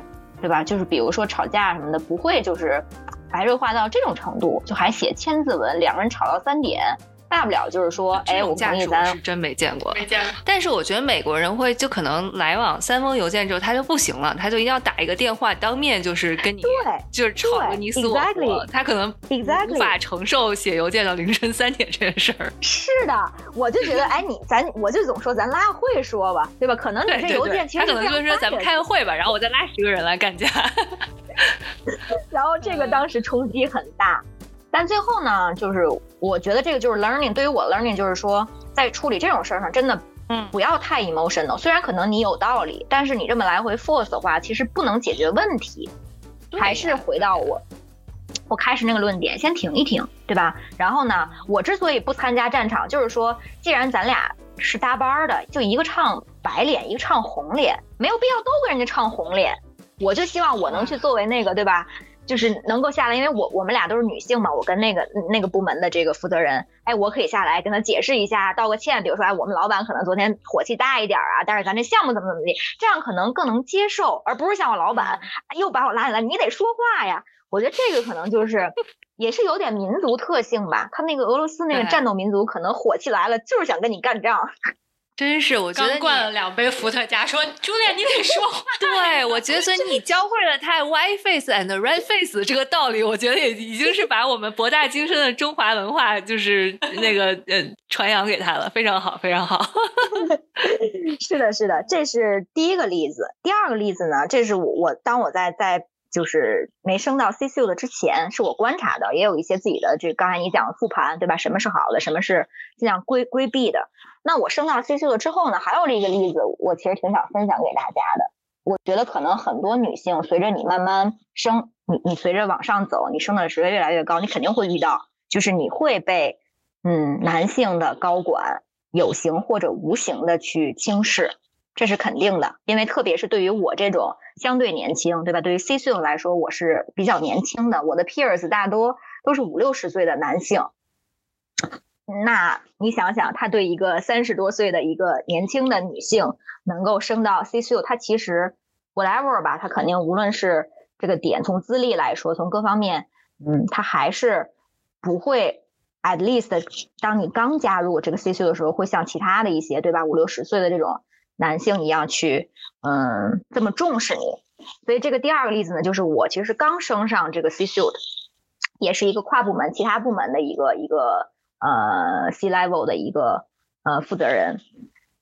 对吧？就是比如说吵架什么的，不会就是白热化到这种程度，就还写千字文，两个人吵到三点。大不了就是说，哎，我架构是真没见过，没见过。但是我觉得美国人会就可能来往三封邮件之后，他就不行了，他就一定要打一个电话，当面就是跟你，对，就是吵个你死我活。他可能无法承受写邮件到凌晨三点这件事儿。是的，我就觉得，哎，你咱我就总说咱拉会说吧，对吧？可能你这邮件其实他可能就是说咱们开个会吧，然后我再拉十个人来干架。然后这个当时冲击很大。但最后呢，就是我觉得这个就是 learning，对于我 learning 就是说，在处理这种事儿上，真的嗯，不要太 emotional。虽然可能你有道理，但是你这么来回 force 的话，其实不能解决问题。还是回到我我开始那个论点，先停一停，对吧？然后呢，我之所以不参加战场，就是说，既然咱俩是搭班的，就一个唱白脸，一个唱红脸，没有必要都跟人家唱红脸。我就希望我能去作为那个，对吧？就是能够下来，因为我我们俩都是女性嘛，我跟那个那个部门的这个负责人，哎，我可以下来跟他解释一下，道个歉，比如说，哎，我们老板可能昨天火气大一点啊，但是咱这项目怎么怎么地，这样可能更能接受，而不是像我老板又把我拉进来，你得说话呀。我觉得这个可能就是 也是有点民族特性吧，他那个俄罗斯那个战斗民族可能火气来了就是想跟你干仗。真是，我觉得灌了两杯伏特加，说朱莉，你得说话。对，我觉得所以你教会了他 white face and red face 这个道理，我觉得也已经是把我们博大精深的中华文化，就是那个呃传扬给他了，非常好，非常好。是的，是的，这是第一个例子。第二个例子呢，这是我我当我在在。就是没升到 C C U 的之前，是我观察的，也有一些自己的这刚才你讲的复盘，对吧？什么是好的，什么是尽量规规避的？那我升到 C C U 了之后呢，还有一个例子，我其实挺想分享给大家的。我觉得可能很多女性随着你慢慢升，你你随着往上走，你升的职位越来越高，你肯定会遇到，就是你会被嗯男性的高管有形或者无形的去轻视。这是肯定的，因为特别是对于我这种相对年轻，对吧？对于 C 岁来说，我是比较年轻的。我的 peers 大多都是五六十岁的男性，那你想想，他对一个三十多岁的一个年轻的女性能够升到 C-suite，，他其实 whatever 吧，他肯定无论是这个点，从资历来说，从各方面，嗯，他还是不会 at least 当你刚加入这个 C-suite 的时候，会像其他的一些，对吧？五六十岁的这种。男性一样去，嗯，这么重视你，所以这个第二个例子呢，就是我其实刚升上这个 C suite，也是一个跨部门、其他部门的一个一个呃 C level 的一个呃负责人，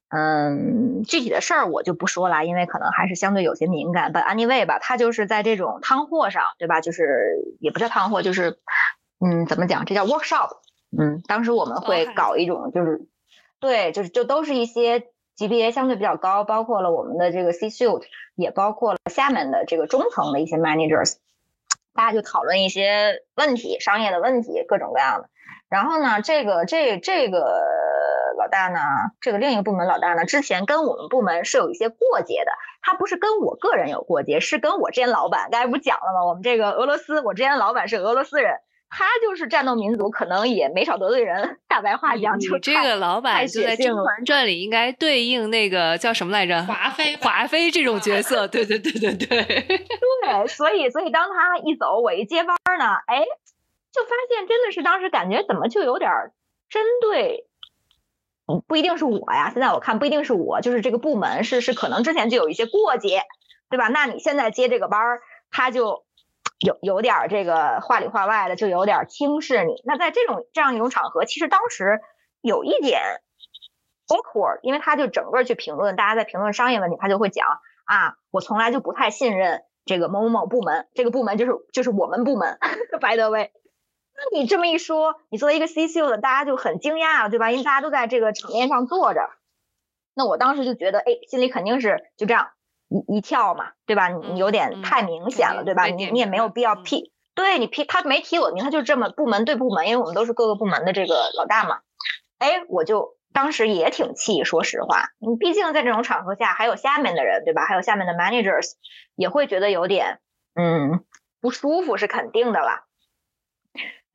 嗯，具体的事儿我就不说了，因为可能还是相对有些敏感。But anyway 吧，他就是在这种汤货上，对吧？就是也不叫汤货，就是嗯，怎么讲？这叫 workshop。嗯，当时我们会搞一种，就是对，就是就都是一些。级别相对比较高，包括了我们的这个 C suite，也包括了下面的这个中层的一些 managers，大家就讨论一些问题，商业的问题，各种各样的。然后呢，这个这这个老大呢，这个另一个部门老大呢，之前跟我们部门是有一些过节的。他不是跟我个人有过节，是跟我之前老板，刚才不讲了吗？我们这个俄罗斯，我之前老板是俄罗斯人。他就是战斗民族，可能也没少得罪人。大白话讲，就这个老板就在《甄嬛传》里应该对应那个叫什么来着？华妃，华妃这种角色。对对对对对。对，所以所以当他一走，我一接班呢，哎，就发现真的是当时感觉怎么就有点针对，不一定是我呀。现在我看不一定是我，就是这个部门是是可能之前就有一些过节，对吧？那你现在接这个班儿，他就。有有点这个话里话外的，就有点轻视你。那在这种这样一种场合，其实当时有一点 awkward，因为他就整个去评论，大家在评论商业问题，他就会讲啊，我从来就不太信任这个某某某部门，这个部门就是就是我们部门。白德威，那你这么一说，你作为一个 C C O 的，大家就很惊讶了，对吧？因为大家都在这个场面上坐着。那我当时就觉得，哎，心里肯定是就这样。一一跳嘛，对吧？你你有点太明显了，对吧？你你也没有必要批，对你 P 他没提我名，他就这么部门对部门，因为我们都是各个部门的这个老大嘛。哎，我就当时也挺气，说实话，你毕竟在这种场合下还有下面的人，对吧？还有下面的 managers 也会觉得有点嗯不舒服，是肯定的了。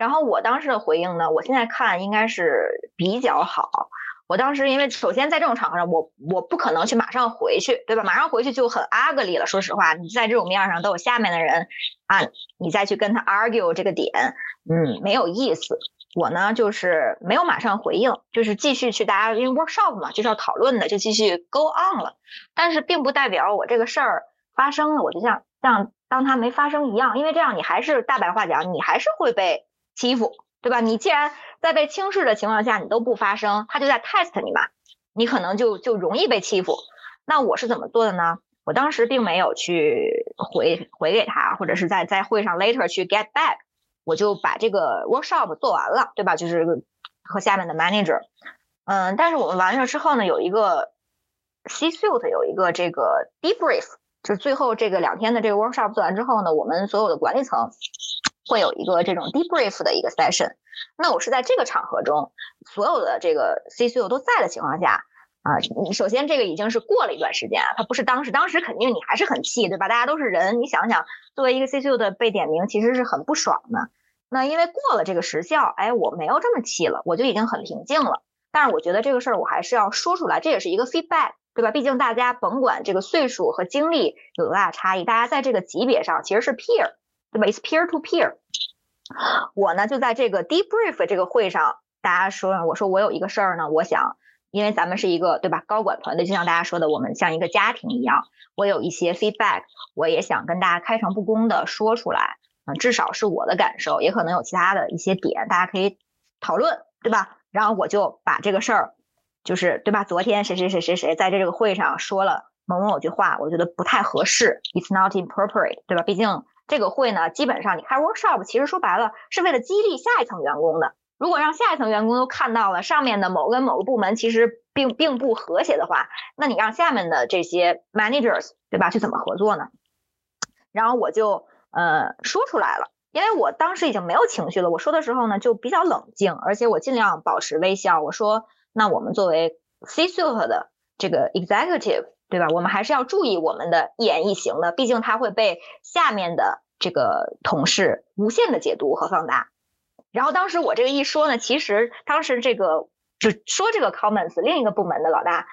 然后我当时的回应呢，我现在看应该是比较好。我当时因为首先在这种场合上，我我不可能去马上回去，对吧？马上回去就很 ugly 了。说实话，你在这种面上都有下面的人啊，你再去跟他 argue 这个点，嗯，没有意思。我呢就是没有马上回应，就是继续去大家因为 workshop 嘛，就是要讨论的，就继续 go on 了。但是并不代表我这个事儿发生了，我就像像当它没发生一样，因为这样你还是大白话讲，你还是会被欺负，对吧？你既然在被轻视的情况下，你都不发声，他就在 test 你嘛，你可能就就容易被欺负。那我是怎么做的呢？我当时并没有去回回给他，或者是在在会上 later 去 get back，我就把这个 workshop 做完了，对吧？就是和下面的 manager，嗯，但是我们完了之后呢，有一个 C suite 有一个这个 debrief，就是最后这个两天的这个 workshop 做完之后呢，我们所有的管理层会有一个这种 debrief 的一个 session。那我是在这个场合中，所有的这个 C suite 都在的情况下。啊，你首先这个已经是过了一段时间啊，它不是当时，当时肯定你还是很气，对吧？大家都是人，你想想，作为一个 CCO 的被点名，其实是很不爽的。那因为过了这个时效，哎，我没有这么气了，我就已经很平静了。但是我觉得这个事儿我还是要说出来，这也是一个 feedback，对吧？毕竟大家甭管这个岁数和经历有多大差异，大家在这个级别上其实是 peer，对吧？It's peer to peer。我呢就在这个 debrief 这个会上，大家说，我说我有一个事儿呢，我想。因为咱们是一个对吧高管团队，就像大家说的，我们像一个家庭一样。我有一些 feedback，我也想跟大家开诚布公的说出来，嗯，至少是我的感受，也可能有其他的一些点，大家可以讨论，对吧？然后我就把这个事儿，就是对吧？昨天谁谁谁谁谁在这个会上说了某某某句话，我觉得不太合适，it's not appropriate，对吧？毕竟这个会呢，基本上你开 workshop，其实说白了是为了激励下一层员工的。如果让下一层员工都看到了上面的某个某个部门其实并并不和谐的话，那你让下面的这些 managers 对吧去怎么合作呢？然后我就呃说出来了，因为我当时已经没有情绪了。我说的时候呢就比较冷静，而且我尽量保持微笑。我说，那我们作为 C suite 的这个 executive 对吧，我们还是要注意我们的一言一行的，毕竟它会被下面的这个同事无限的解读和放大。然后当时我这个一说呢，其实当时这个就说这个 comments 另一个部门的老大，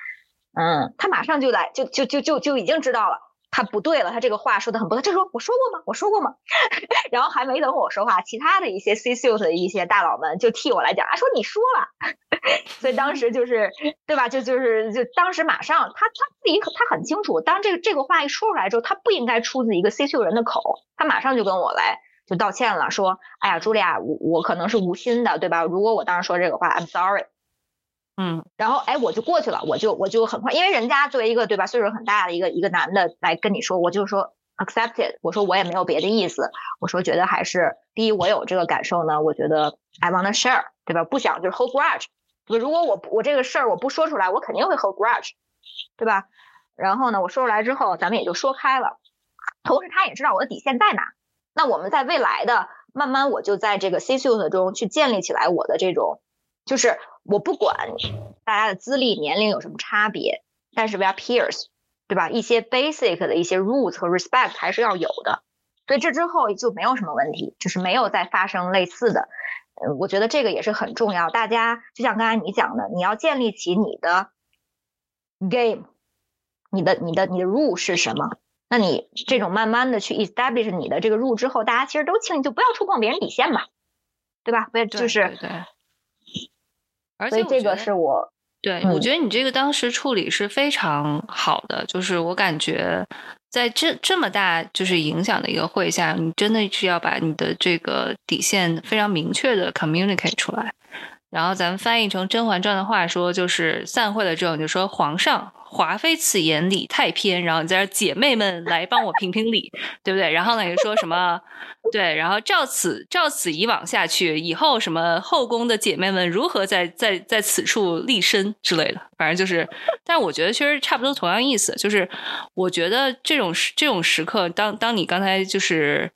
嗯，他马上就来，就就就就就已经知道了，他不对了，他这个话说的很不对。他说我说过吗？我说过吗？然后还没等我说话，其他的一些 C suite 的一些大佬们就替我来讲，啊，说你说了。所以当时就是对吧？就就是就当时马上他他自己他很清楚，当这个这个话一说出来之后，他不应该出自一个 C suite 人的口，他马上就跟我来。就道歉了，说，哎呀，茱莉亚，我我可能是无心的，对吧？如果我当时说这个话，I'm sorry。嗯，然后，哎，我就过去了，我就我就很快，因为人家作为一个对吧，岁数很大的一个一个男的来跟你说，我就说 accepted，我说我也没有别的意思，我说觉得还是第一，我有这个感受呢，我觉得 I wanna share，对吧？不想就是 hold grudge，如果我我这个事儿我不说出来，我肯定会 hold grudge，对吧？然后呢，我说出来之后，咱们也就说开了，同时他也知道我的底线在哪。那我们在未来的慢慢，我就在这个 C suite 中去建立起来我的这种，就是我不管大家的资历、年龄有什么差别，但是 we are peers，对吧？一些 basic 的一些 rules 和 respect 还是要有的。所以这之后就没有什么问题，就是没有再发生类似的。嗯，我觉得这个也是很重要。大家就像刚才你讲的，你要建立起你的 game，你的、你的、你的 rule 是什么？那你这种慢慢的去 establish 你的这个 rule 之后，大家其实都轻易，就不要触碰别人底线嘛，对吧？不要就是对。而且这个是我对，我觉得你这个当时处理是非常好的，就是我感觉在这这么大就是影响的一个会下，你真的是要把你的这个底线非常明确的 communicate 出来。然后咱们翻译成《甄嬛传》的话说，就是散会了之后，你就说皇上。华妃此言理太偏，然后你在这姐妹们来帮我评评理，对不对？然后呢，你说什么？对，然后照此照此以往下去，以后什么后宫的姐妹们如何在在在此处立身之类的，反正就是。但我觉得其实差不多同样意思，就是我觉得这种这种时刻，当当你刚才就是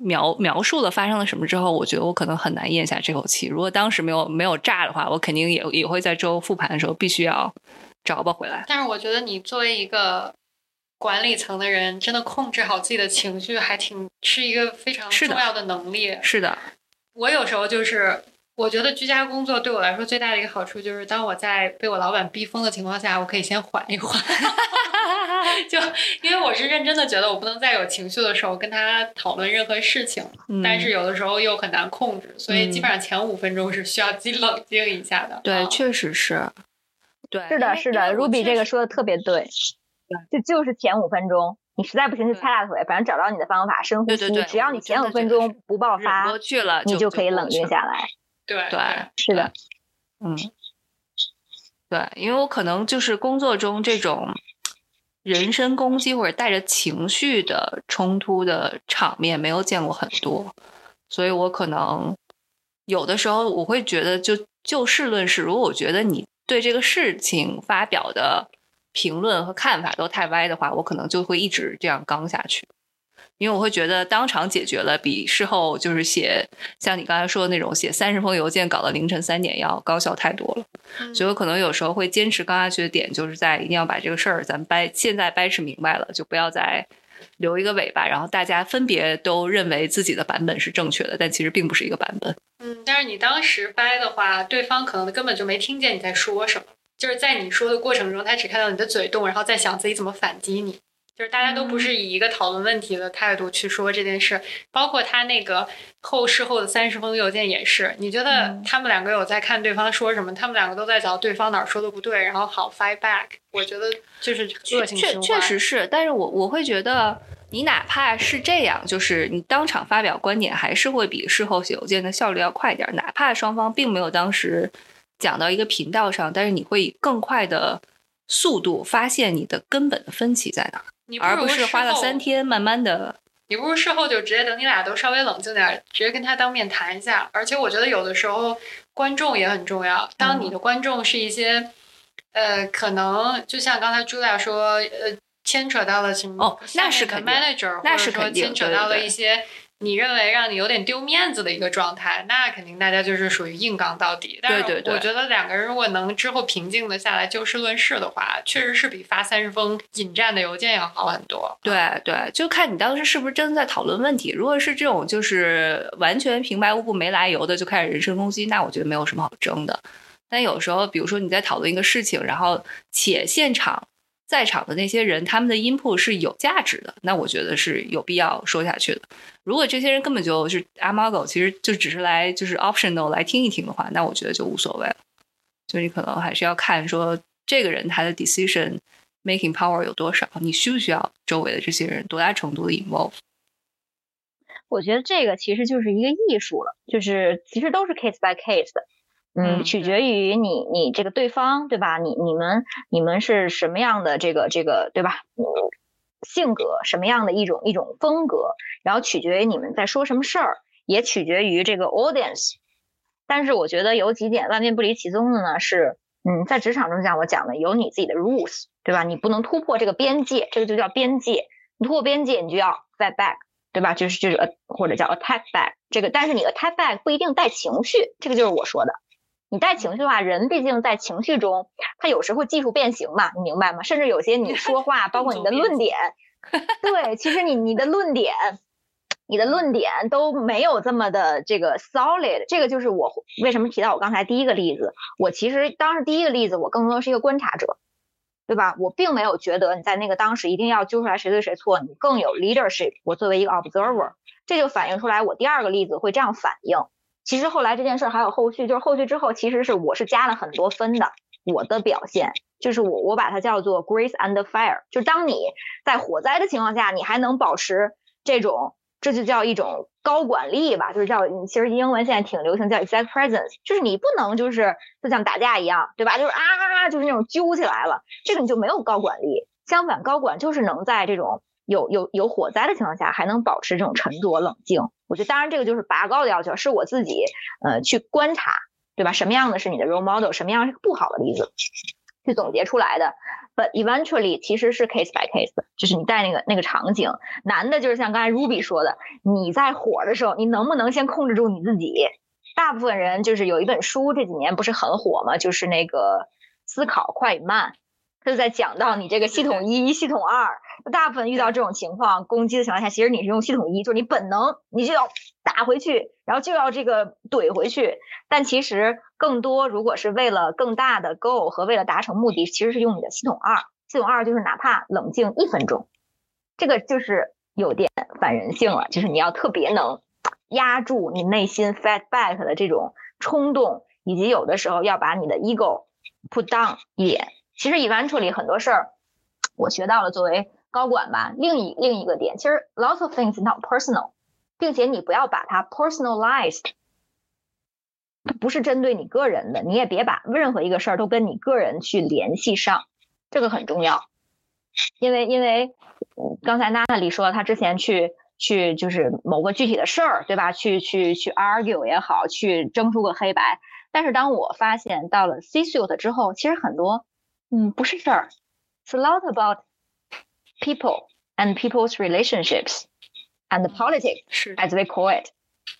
描描述了发生了什么之后，我觉得我可能很难咽下这口气。如果当时没有没有炸的话，我肯定也也会在周复盘的时候必须要。找吧回来。但是我觉得你作为一个管理层的人，真的控制好自己的情绪，还挺是一个非常重要的能力。是的，我有时候就是，我觉得居家工作对我来说最大的一个好处就是，当我在被我老板逼疯的情况下，我可以先缓一缓。就因为我是认真的，觉得我不能再有情绪的时候跟他讨论任何事情，但是有的时候又很难控制，所以基本上前五分钟是需要自己冷静一下的。对，确实是。对，是的，是的，Ruby 这个说的特别对，对，就就是前五分钟，你实在不行就擦大腿，反正找到你的方法，深呼吸，只要你前五分钟不爆发，过去了，你就可以冷静下来。对对，是的，嗯，对，因为我可能就是工作中这种人身攻击或者带着情绪的冲突的场面没有见过很多，所以我可能有的时候我会觉得，就就事论事，如果我觉得你。对这个事情发表的评论和看法都太歪的话，我可能就会一直这样刚下去。因为我会觉得当场解决了，比事后就是写像你刚才说的那种写三十封邮件搞到凌晨三点要高效太多了。所以我可能有时候会坚持刚下去的点，就是在一定要把这个事儿咱掰现在掰扯明白了，就不要再留一个尾巴，然后大家分别都认为自己的版本是正确的，但其实并不是一个版本。嗯，但是你当时掰的话，对方可能根本就没听见你在说什么，就是在你说的过程中，他只看到你的嘴动，然后在想自己怎么反击你。就是大家都不是以一个讨论问题的态度去说这件事，包括他那个后事后的三十封邮件也是。你觉得他们两个有在看对方说什么？他们两个都在找对方哪儿说的不对，然后好 fight back。我觉得就是恶性循环。确确实是，但是我我会觉得，你哪怕是这样，就是你当场发表观点，还是会比事后写邮件的效率要快一点。哪怕双方并没有当时讲到一个频道上，但是你会以更快的速度发现你的根本的分歧在哪。而不是花了三天慢慢的，你不如事后就直接等你俩都稍微冷静点，直接跟他当面谈一下。而且我觉得有的时候观众也很重要。当你的观众是一些，呃，可能就像刚才朱大说，呃，牵扯到了什么哦，那是肯定，manager，或者说牵扯到了一些。你认为让你有点丢面子的一个状态，那肯定大家就是属于硬刚到底。但是我觉得两个人如果能之后平静的下来就事论事的话，确实是比发三十封引战的邮件要好很多。对对，就看你当时是不是真的在讨论问题。如果是这种就是完全平白无故没来由的就开始人身攻击，那我觉得没有什么好争的。但有时候，比如说你在讨论一个事情，然后且现场。在场的那些人，他们的 input 是有价值的，那我觉得是有必要说下去的。如果这些人根本就是阿猫狗，其实就只是来就是 optional 来听一听的话，那我觉得就无所谓了。就你可能还是要看说这个人他的 decision making power 有多少，你需不需要周围的这些人多大程度的 involve？我觉得这个其实就是一个艺术了，就是其实都是 case by case 的。嗯，取决于你，你这个对方，对吧？你你们你们是什么样的这个这个，对吧？性格什么样的一种一种风格，然后取决于你们在说什么事儿，也取决于这个 audience。但是我觉得有几点万变不离其宗的呢，是嗯，在职场中讲我讲的有你自己的 rules，对吧？你不能突破这个边界，这个就叫边界。你突破边界，你就要 fight back，对吧？就是就是呃，或者叫 attack back。这个，但是你的 attack back 不一定带情绪，这个就是我说的。你带情绪的话，人毕竟在情绪中，他有时会技术变形嘛，你明白吗？甚至有些你 说话，包括你的论点，对，其实你你的论点，你的论点都没有这么的这个 solid。这个就是我为什么提到我刚才第一个例子。我其实当时第一个例子，我更多是一个观察者，对吧？我并没有觉得你在那个当时一定要揪出来谁对谁错，你更有 leadership。我作为一个 observer，这就反映出来我第二个例子会这样反应。其实后来这件事还有后续，就是后续之后，其实是我是加了很多分的。我的表现就是我我把它叫做 grace and fire，就当你在火灾的情况下，你还能保持这种，这就叫一种高管力吧，就是叫其实英文现在挺流行叫 exact presence，就是你不能就是就像打架一样，对吧？就是啊啊啊，就是那种揪起来了，这个你就没有高管力。相反，高管就是能在这种有有有火灾的情况下，还能保持这种沉着冷静。我觉得，当然，这个就是拔高的要求，是我自己，呃，去观察，对吧？什么样的是你的 role model，什么样是不好的例子，去总结出来的。But eventually，其实是 case by case，就是你带那个那个场景，难的就是像刚才 Ruby 说的，你在火的时候，你能不能先控制住你自己？大部分人就是有一本书这几年不是很火吗？就是那个思考快与慢。他就在讲到你这个系统一、系统二，大部分遇到这种情况攻击的情况下，其实你是用系统一，就是你本能，你就要打回去，然后就要这个怼回去。但其实更多，如果是为了更大的 goal 和为了达成目的，其实是用你的系统二。系统二就是哪怕冷静一分钟，这个就是有点反人性了，就是你要特别能压住你内心 fight back 的这种冲动，以及有的时候要把你的 ego put down 一点。其实 eventually 很多事儿，我学到了作为高管吧。另一另一个点，其实 lots of things not personal，并且你不要把它 personalized，它不是针对你个人的，你也别把任何一个事儿都跟你个人去联系上，这个很重要。因为因为刚才娜娜里说她之前去去就是某个具体的事儿，对吧？去去去 argue 也好，去争出个黑白。但是当我发现到了 C suite 之后，其实很多，嗯，不是事儿，It's a lot about people and people's relationships and politics 是 as we call it，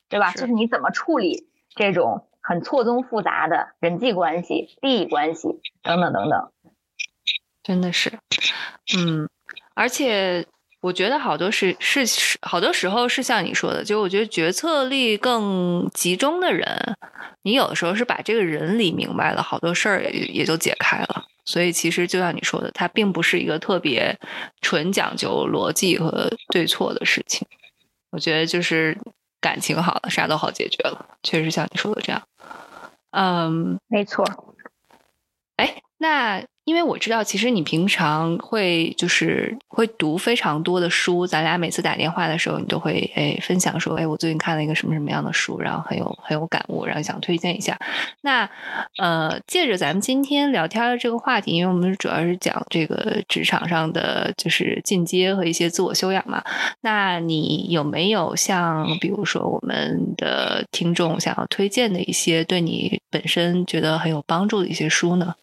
对吧？就是你怎么处理这种很错综复杂的人际关系、利益关系等等等等。真的是，嗯，而且我觉得好多是是是好多时候是像你说的，就我觉得决策力更集中的人，你有的时候是把这个人理明白了，好多事儿也也就解开了。所以其实就像你说的，它并不是一个特别纯讲究逻辑和对错的事情。我觉得就是感情好了，啥都好解决了。确实像你说的这样。嗯，没错，哎，那因为我知道，其实你平常会就是会读非常多的书，咱俩每次打电话的时候，你都会哎分享说，哎，我最近看了一个什么什么样的书，然后很有很有感悟，然后想推荐一下。那呃，借着咱们今天聊天的这个话题，因为我们主要是讲这个职场上的就是进阶和一些自我修养嘛。那你有没有像比如说我们的听众想要推荐的一些对你本身觉得很有帮助的一些书呢？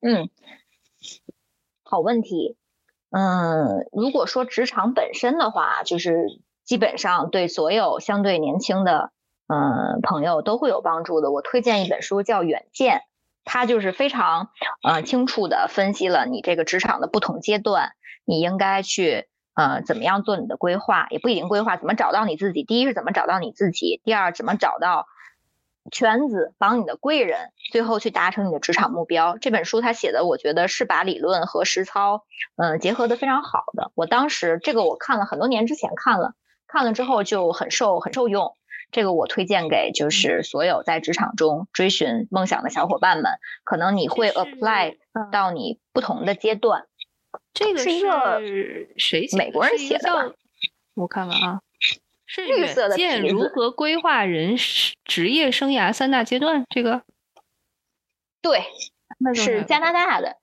嗯，好问题。嗯，如果说职场本身的话，就是基本上对所有相对年轻的嗯朋友都会有帮助的。我推荐一本书叫《远见》，它就是非常呃清楚的分析了你这个职场的不同阶段，你应该去呃怎么样做你的规划，也不一定规划，怎么找到你自己。第一是怎么找到你自己，第二怎么找到。圈子帮你的贵人，最后去达成你的职场目标。这本书他写的，我觉得是把理论和实操，嗯，结合的非常好的。我当时这个我看了很多年之前看了，看了之后就很受很受用。这个我推荐给就是所有在职场中追寻梦想的小伙伴们，可能你会 apply 到你不同的阶段。这个是一个谁美国人写的吧？我看看啊。是绿色的见如何规划人职业生涯三大阶段，这个对，是加拿大的，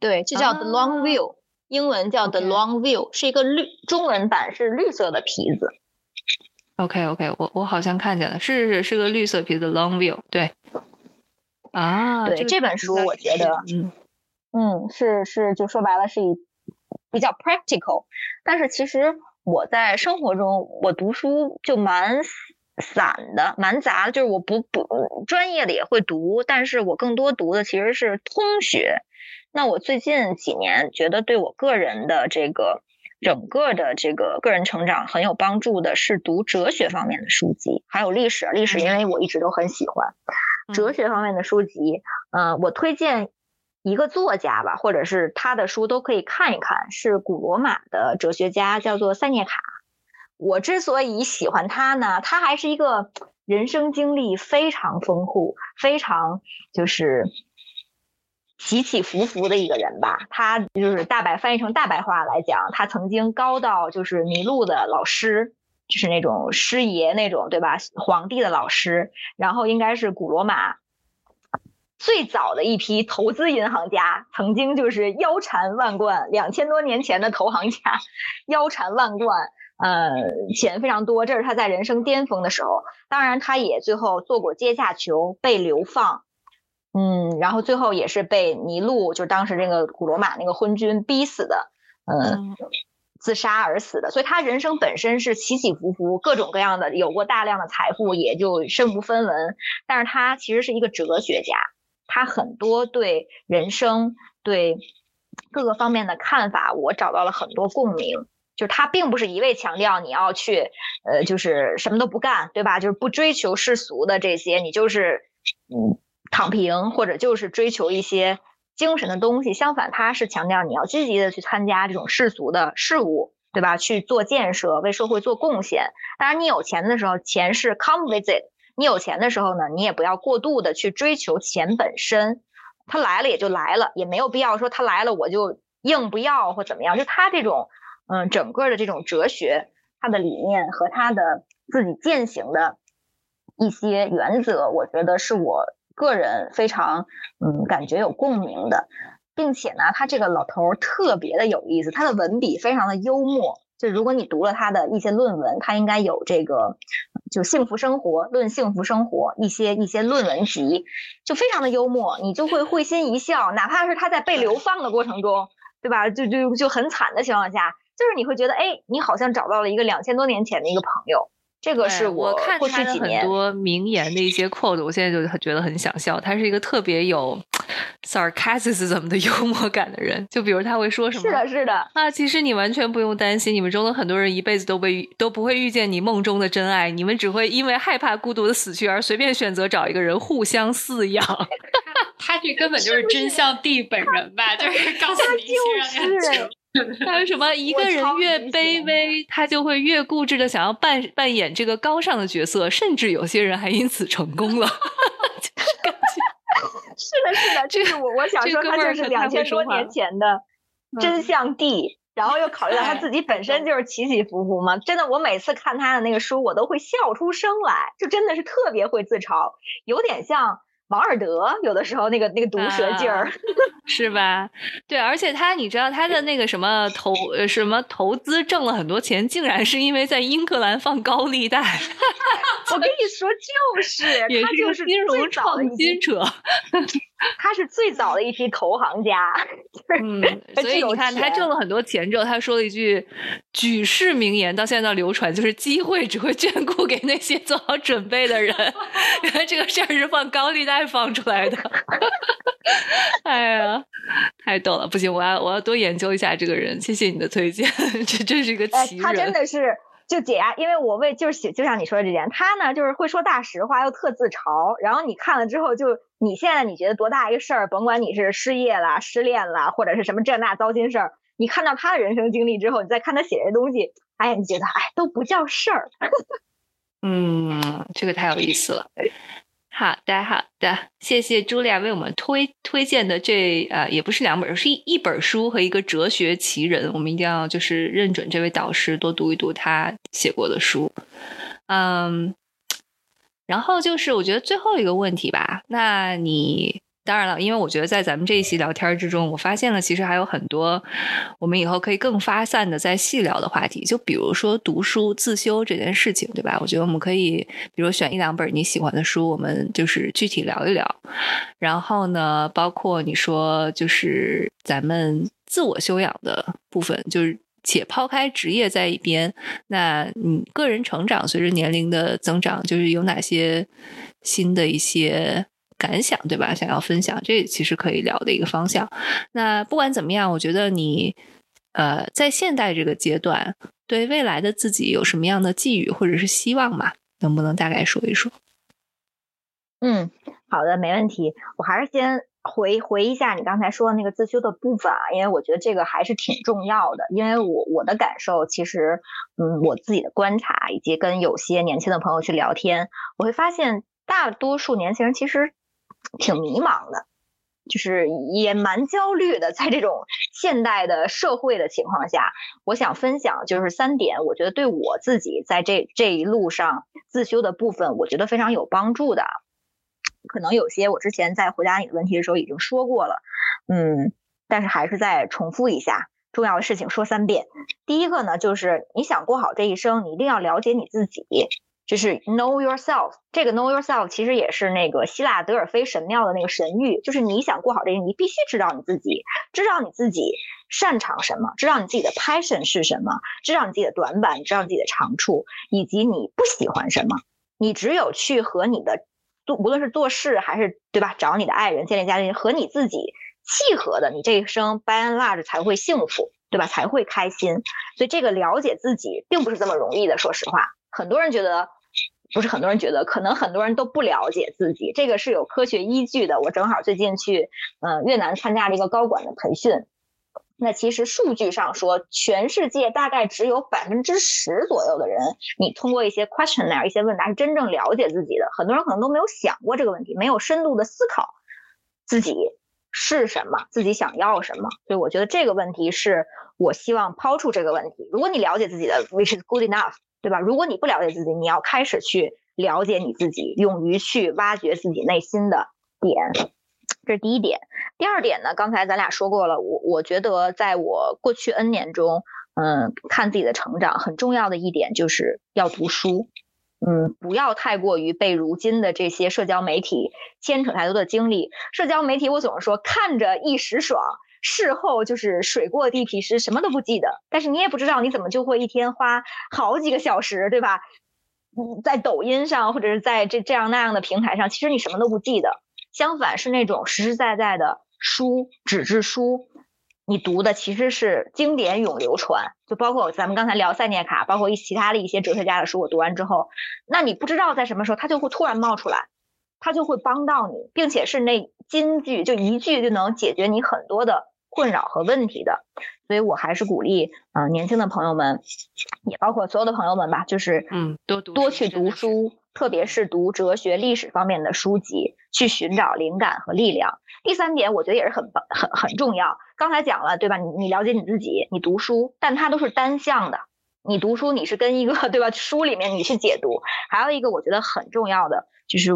对，这叫 The Long View，英文叫 The Long View，是一个绿，中文版是绿色的皮子。OK OK，我我好像看见了，是是是个绿色皮子 Long View，对，啊，对这本书我觉得，嗯嗯，是是，就说白了是以比较 practical，但是其实。我在生活中，我读书就蛮散的，蛮杂的。就是我不不专业的也会读，但是我更多读的其实是通学。那我最近几年觉得对我个人的这个整个的这个个人成长很有帮助的是读哲学方面的书籍，还有历史。历史因为我一直都很喜欢哲学方面的书籍。嗯，我推荐。一个作家吧，或者是他的书都可以看一看，是古罗马的哲学家，叫做塞涅卡。我之所以喜欢他呢，他还是一个人生经历非常丰富、非常就是起起伏伏的一个人吧。他就是大白翻译成大白话来讲，他曾经高到就是麋鹿的老师，就是那种师爷那种，对吧？皇帝的老师，然后应该是古罗马。最早的一批投资银行家，曾经就是腰缠万贯，两千多年前的投行家，腰缠万贯，呃，钱非常多。这是他在人生巅峰的时候。当然，他也最后做过阶下囚，被流放，嗯，然后最后也是被尼禄，就是当时这个古罗马那个昏君逼死的，嗯，自杀而死的。所以他人生本身是起起伏伏，各种各样的，有过大量的财富，也就身无分文。但是他其实是一个哲学家。他很多对人生、对各个方面的看法，我找到了很多共鸣。就他并不是一味强调你要去，呃，就是什么都不干，对吧？就是不追求世俗的这些，你就是嗯躺平，或者就是追求一些精神的东西。相反，他是强调你要积极的去参加这种世俗的事物，对吧？去做建设，为社会做贡献。当然，你有钱的时候，钱是 come with it。你有钱的时候呢，你也不要过度的去追求钱本身，他来了也就来了，也没有必要说他来了我就硬不要或怎么样。就他这种，嗯，整个的这种哲学，他的理念和他的自己践行的一些原则，我觉得是我个人非常嗯感觉有共鸣的，并且呢，他这个老头特别的有意思，他的文笔非常的幽默。就如果你读了他的一些论文，他应该有这个就幸福生活论幸福生活一些一些论文集，就非常的幽默，你就会会心一笑。哪怕是他在被流放的过程中，对吧？就就就很惨的情况下，就是你会觉得，哎，你好像找到了一个两千多年前的一个朋友。这个是我看他的很多名言的一些 quote，我现在就觉得很想笑。他是一个特别有 sarcasm 的幽默感的人。就比如他会说什么？是的，是的。啊，其实你完全不用担心，你们中的很多人一辈子都被都不会遇见你梦中的真爱，你们只会因为害怕孤独的死去而随便选择找一个人互相饲养。他这根本就是真相帝本人吧？就是告诉你，就是。还有什么？一个人越卑微，他就会越固执的想要扮扮演这个高尚的角色，甚至有些人还因此成功了。是 的，是的，这是我我想说，他就是两千多年前的真相帝，然后又考虑到他自己本身就是起起伏伏嘛。真的，我每次看他的那个书，我都会笑出声来，就真的是特别会自嘲，有点像。王尔德有的时候那个那个毒舌劲儿，是吧？对，而且他你知道他的那个什么投什么投资挣了很多钱，竟然是因为在英格兰放高利贷。我跟你说，就是他就是金融创新者。他是最早的一批投行家，嗯，所以你看他挣了很多钱之后，他说了一句举世名言，到现在流传，就是机会只会眷顾给那些做好准备的人。原来这个事儿是放高利贷放出来的，哎呀，太逗了！不行，我要我要多研究一下这个人。谢谢你的推荐，这真是一个奇人。他真的是。就解压，因为我为就是写，就像你说的这件，他呢就是会说大实话，又特自嘲。然后你看了之后，就你现在你觉得多大一个事儿，甭管你是失业了、失恋了，或者是什么这那糟心事儿，你看到他的人生经历之后，你再看他写这东西，哎，你觉得哎都不叫事儿。嗯，这个太有意思了。好的，好的，谢谢朱莉亚为我们推推荐的这呃，也不是两本，是一一本书和一个哲学奇人，我们一定要就是认准这位导师，多读一读他写过的书。嗯，然后就是我觉得最后一个问题吧，那你。当然了，因为我觉得在咱们这一期聊天之中，我发现了其实还有很多我们以后可以更发散的再细聊的话题。就比如说读书自修这件事情，对吧？我觉得我们可以，比如选一两本你喜欢的书，我们就是具体聊一聊。然后呢，包括你说就是咱们自我修养的部分，就是且抛开职业在一边，那你个人成长随着年龄的增长，就是有哪些新的一些。感想对吧？想要分享，这其实可以聊的一个方向。那不管怎么样，我觉得你呃，在现代这个阶段，对未来的自己有什么样的寄语或者是希望吗？能不能大概说一说？嗯，好的，没问题。我还是先回回一下你刚才说的那个自修的部分啊，因为我觉得这个还是挺重要的。因为我我的感受，其实嗯，我自己的观察以及跟有些年轻的朋友去聊天，我会发现大多数年轻人其实。挺迷茫的，就是也蛮焦虑的。在这种现代的社会的情况下，我想分享就是三点，我觉得对我自己在这这一路上自修的部分，我觉得非常有帮助的。可能有些我之前在回答你的问题的时候已经说过了，嗯，但是还是再重复一下重要的事情说三遍。第一个呢，就是你想过好这一生，你一定要了解你自己。就是 know yourself，这个 know yourself 其实也是那个希腊德尔菲神庙的那个神谕，就是你想过好这个，你必须知道你自己，知道你自己擅长什么，知道你自己的 passion 是什么，知道你自己的短板，知道自己的长处，以及你不喜欢什么。你只有去和你的做，无论是做事还是对吧，找你的爱人、建立家庭，和你自己契合的，你这一生 by and large 才会幸福，对吧？才会开心。所以这个了解自己并不是这么容易的，说实话，很多人觉得。不是很多人觉得，可能很多人都不了解自己，这个是有科学依据的。我正好最近去，呃，越南参加了一个高管的培训。那其实数据上说，全世界大概只有百分之十左右的人，你通过一些 questionnaire 一些问答是真正了解自己的。很多人可能都没有想过这个问题，没有深度的思考自己是什么，自己想要什么。所以我觉得这个问题是我希望抛出这个问题。如果你了解自己的，which is good enough。对吧？如果你不了解自己，你要开始去了解你自己，勇于去挖掘自己内心的点，这是第一点。第二点呢？刚才咱俩说过了，我我觉得在我过去 N 年中，嗯，看自己的成长，很重要的一点就是要读书。嗯，不要太过于被如今的这些社交媒体牵扯太多的精力。社交媒体我总是说看着一时爽，事后就是水过地皮湿，什么都不记得。但是你也不知道你怎么就会一天花好几个小时，对吧？嗯，在抖音上或者是在这这样那样的平台上，其实你什么都不记得。相反是那种实实在在的书，纸质书。你读的其实是经典永流传，就包括咱们刚才聊塞涅卡，包括一其他的一些哲学家的书，我读完之后，那你不知道在什么时候，它就会突然冒出来，它就会帮到你，并且是那金句，就一句就能解决你很多的困扰和问题的。所以我还是鼓励，嗯，年轻的朋友们，也包括所有的朋友们吧，就是嗯，多读多去读书，特别是读哲学、历史方面的书籍，去寻找灵感和力量。第三点，我觉得也是很很很重要。刚才讲了，对吧？你你了解你自己，你读书，但它都是单向的。你读书，你是跟一个对吧？书里面你去解读。还有一个我觉得很重要的，就是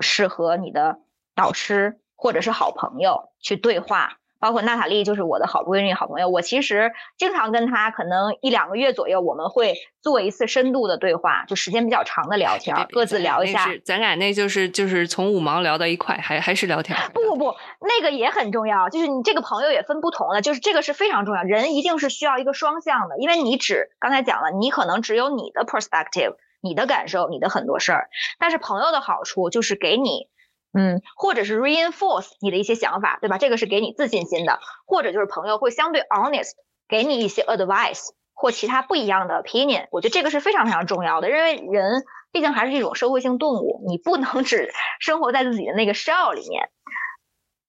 适合你的导师或者是好朋友去对话。包括娜塔莉就是我的好闺蜜、好朋友，我其实经常跟她，可能一两个月左右，我们会做一次深度的对话，就时间比较长的聊天，各自聊一下。咱俩那就是就是从五毛聊到一块，还还是聊天？不不不，那个也很重要，就是你这个朋友也分不同的，就是这个是非常重要，人一定是需要一个双向的，因为你只刚才讲了，你可能只有你的 perspective，你的感受，你的很多事儿，但是朋友的好处就是给你。嗯，或者是 reinforce 你的一些想法，对吧？这个是给你自信心的，或者就是朋友会相对 honest 给你一些 advice 或其他不一样的 opinion。我觉得这个是非常非常重要的，因为人毕竟还是一种社会性动物，你不能只生活在自己的那个 shell 里面。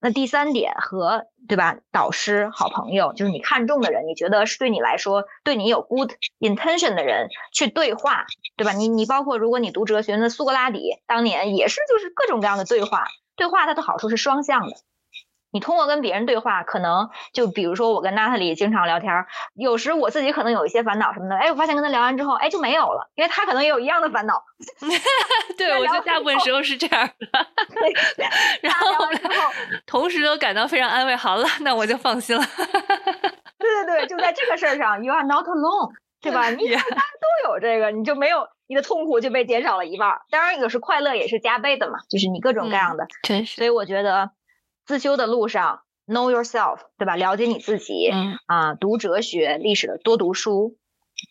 那第三点和对吧，导师、好朋友，就是你看中的人，你觉得是对你来说对你有 good intention 的人去对话，对吧？你你包括如果你读哲学，那苏格拉底当年也是就是各种各样的对话，对话它的好处是双向的。你通过跟别人对话，可能就比如说我跟娜塔莉经常聊天，有时我自己可能有一些烦恼什么的，哎，我发现跟他聊完之后，哎，就没有了，因为他可能也有一样的烦恼。对，我觉得大部分时候是这样的。然后 同时都感到非常安慰。好了，那我就放心了。对对对，就在这个事儿上，You are not alone，对吧？你 大家都有这个，你就没有你的痛苦就被减少了一半。当然，有时快乐也是加倍的嘛，就是你各种各样的。真是。所以我觉得。自修的路上，know yourself，对吧？了解你自己，嗯啊，读哲学、历史的多读书，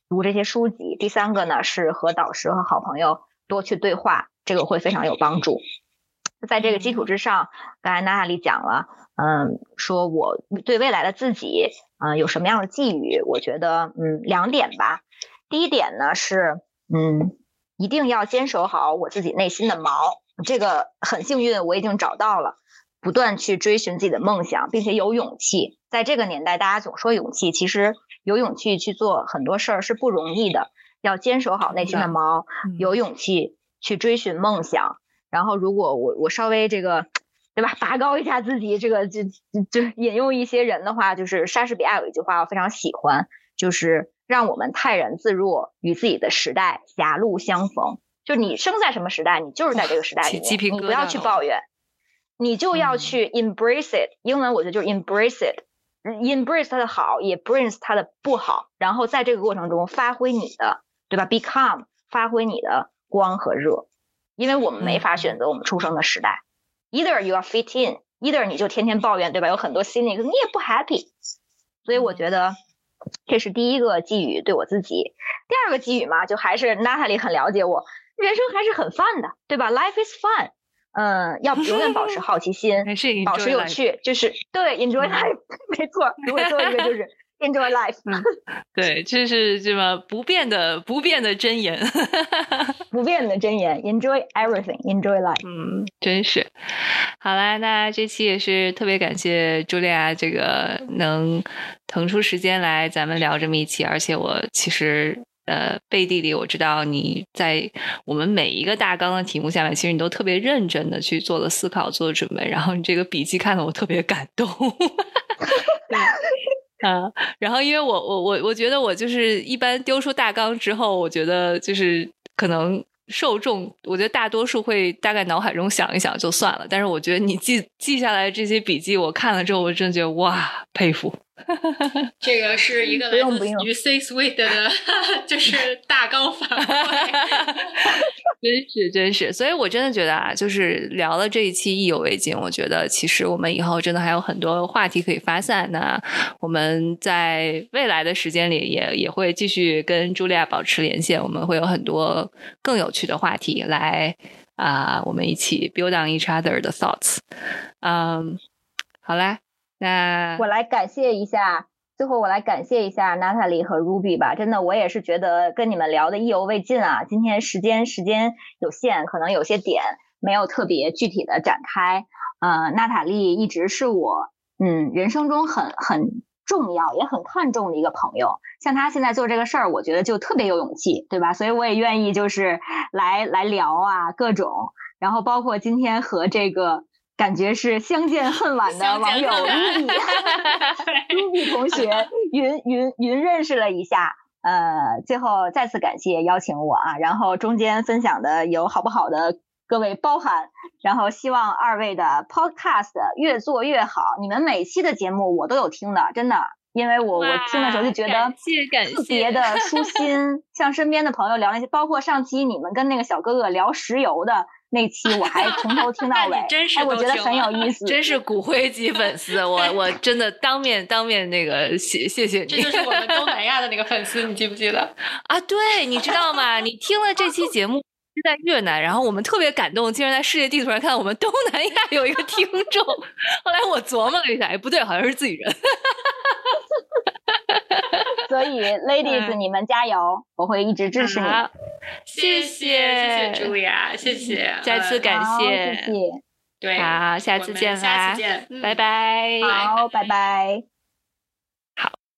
读这些书籍。第三个呢，是和导师和好朋友多去对话，这个会非常有帮助。在这个基础之上，刚才娜塔莉讲了，嗯，说我对未来的自己，嗯，有什么样的寄语？我觉得，嗯，两点吧。第一点呢是，嗯，一定要坚守好我自己内心的锚。这个很幸运，我已经找到了。不断去追寻自己的梦想，并且有勇气。在这个年代，大家总说勇气，其实有勇气去做很多事儿是不容易的。要坚守好内心的锚，有勇气去追寻梦想。然后，如果我我稍微这个，对吧，拔高一下自己，这个就就引用一些人的话，就是莎士比亚有一句话我非常喜欢，就是让我们泰然自若，与自己的时代狭路相逢。就你生在什么时代，你就是在这个时代里面，你不要去抱怨。你就要去 embrace it，英文我觉得就是 embrace it，embrace 它的好，也 brings 它的不好，然后在这个过程中发挥你的，对吧？become 发挥你的光和热，因为我们没法选择我们出生的时代，either you are fit in，either 你就天天抱怨，对吧？有很多 cynics，你也不 happy，所以我觉得这是第一个寄语对我自己，第二个寄语嘛，就还是 Natalie 很了解我，人生还是很 fun 的，对吧？Life is fun。嗯，要 永远保持好奇心，保持有趣，就是对 enjoy life，没错。如果做一个就是 enjoy life，对，这是这么不变的不变的箴言，不变的箴言，enjoy everything，enjoy life。嗯，真是。好啦，那这期也是特别感谢茱莉亚，这个能腾出时间来咱们聊这么一期，而且我其实。呃，背地里我知道你在我们每一个大纲的题目下面，其实你都特别认真的去做了思考、做了准备。然后你这个笔记看得我特别感动。啊，然后因为我我我我觉得我就是一般丢出大纲之后，我觉得就是可能受众，我觉得大多数会大概脑海中想一想就算了。但是我觉得你记记下来这些笔记，我看了之后，我真觉得哇，佩服。这个是一个来自于 C Suite 的，就是大纲反馈。真是真是，所以我真的觉得啊，就是聊了这一期意犹未尽。我觉得其实我们以后真的还有很多话题可以发散那。我们在未来的时间里也也会继续跟茱莉亚保持连线，我们会有很多更有趣的话题来啊、我们一起 build on each other 的 thoughts。嗯，好啦，那我来感谢一下，最后我来感谢一下娜塔莉和 Ruby 吧。真的，我也是觉得跟你们聊的意犹未尽啊。今天时间时间有限，可能有些点没有特别具体的展开。呃，娜塔莉一直是我嗯人生中很很重要也很看重的一个朋友。像她现在做这个事儿，我觉得就特别有勇气，对吧？所以我也愿意就是来来聊啊各种，然后包括今天和这个。感觉是相见恨晚的网友 Ruby Ruby 同学 云云云认识了一下，呃，最后再次感谢邀请我啊，然后中间分享的有好不好的各位包涵，然后希望二位的 Podcast 越做越好，你们每期的节目我都有听的，真的，因为我我听的时候就觉得特别的舒心，像身边的朋友聊那些，包括上期你们跟那个小哥哥聊石油的。那期我还从头听到 尾，真是哎，我觉得很有意思，真是骨灰级粉丝，我 我真的当面当面那个谢谢谢你这就是我们东南亚的那个粉丝，你记不记得？啊！对，你知道吗？你听了这期节目是在越南，然后我们特别感动，竟然在世界地图上看到我们东南亚有一个听众。后来我琢磨了一下，哎，不对，好像是自己人。所以 ladies 嗯你们加油，我会一直支持你。啊谢谢谢谢谢茱莉亚，谢谢，再次呃感，谢谢谢，对，好，下次见啦下次见，嗯拜拜。好，拜拜。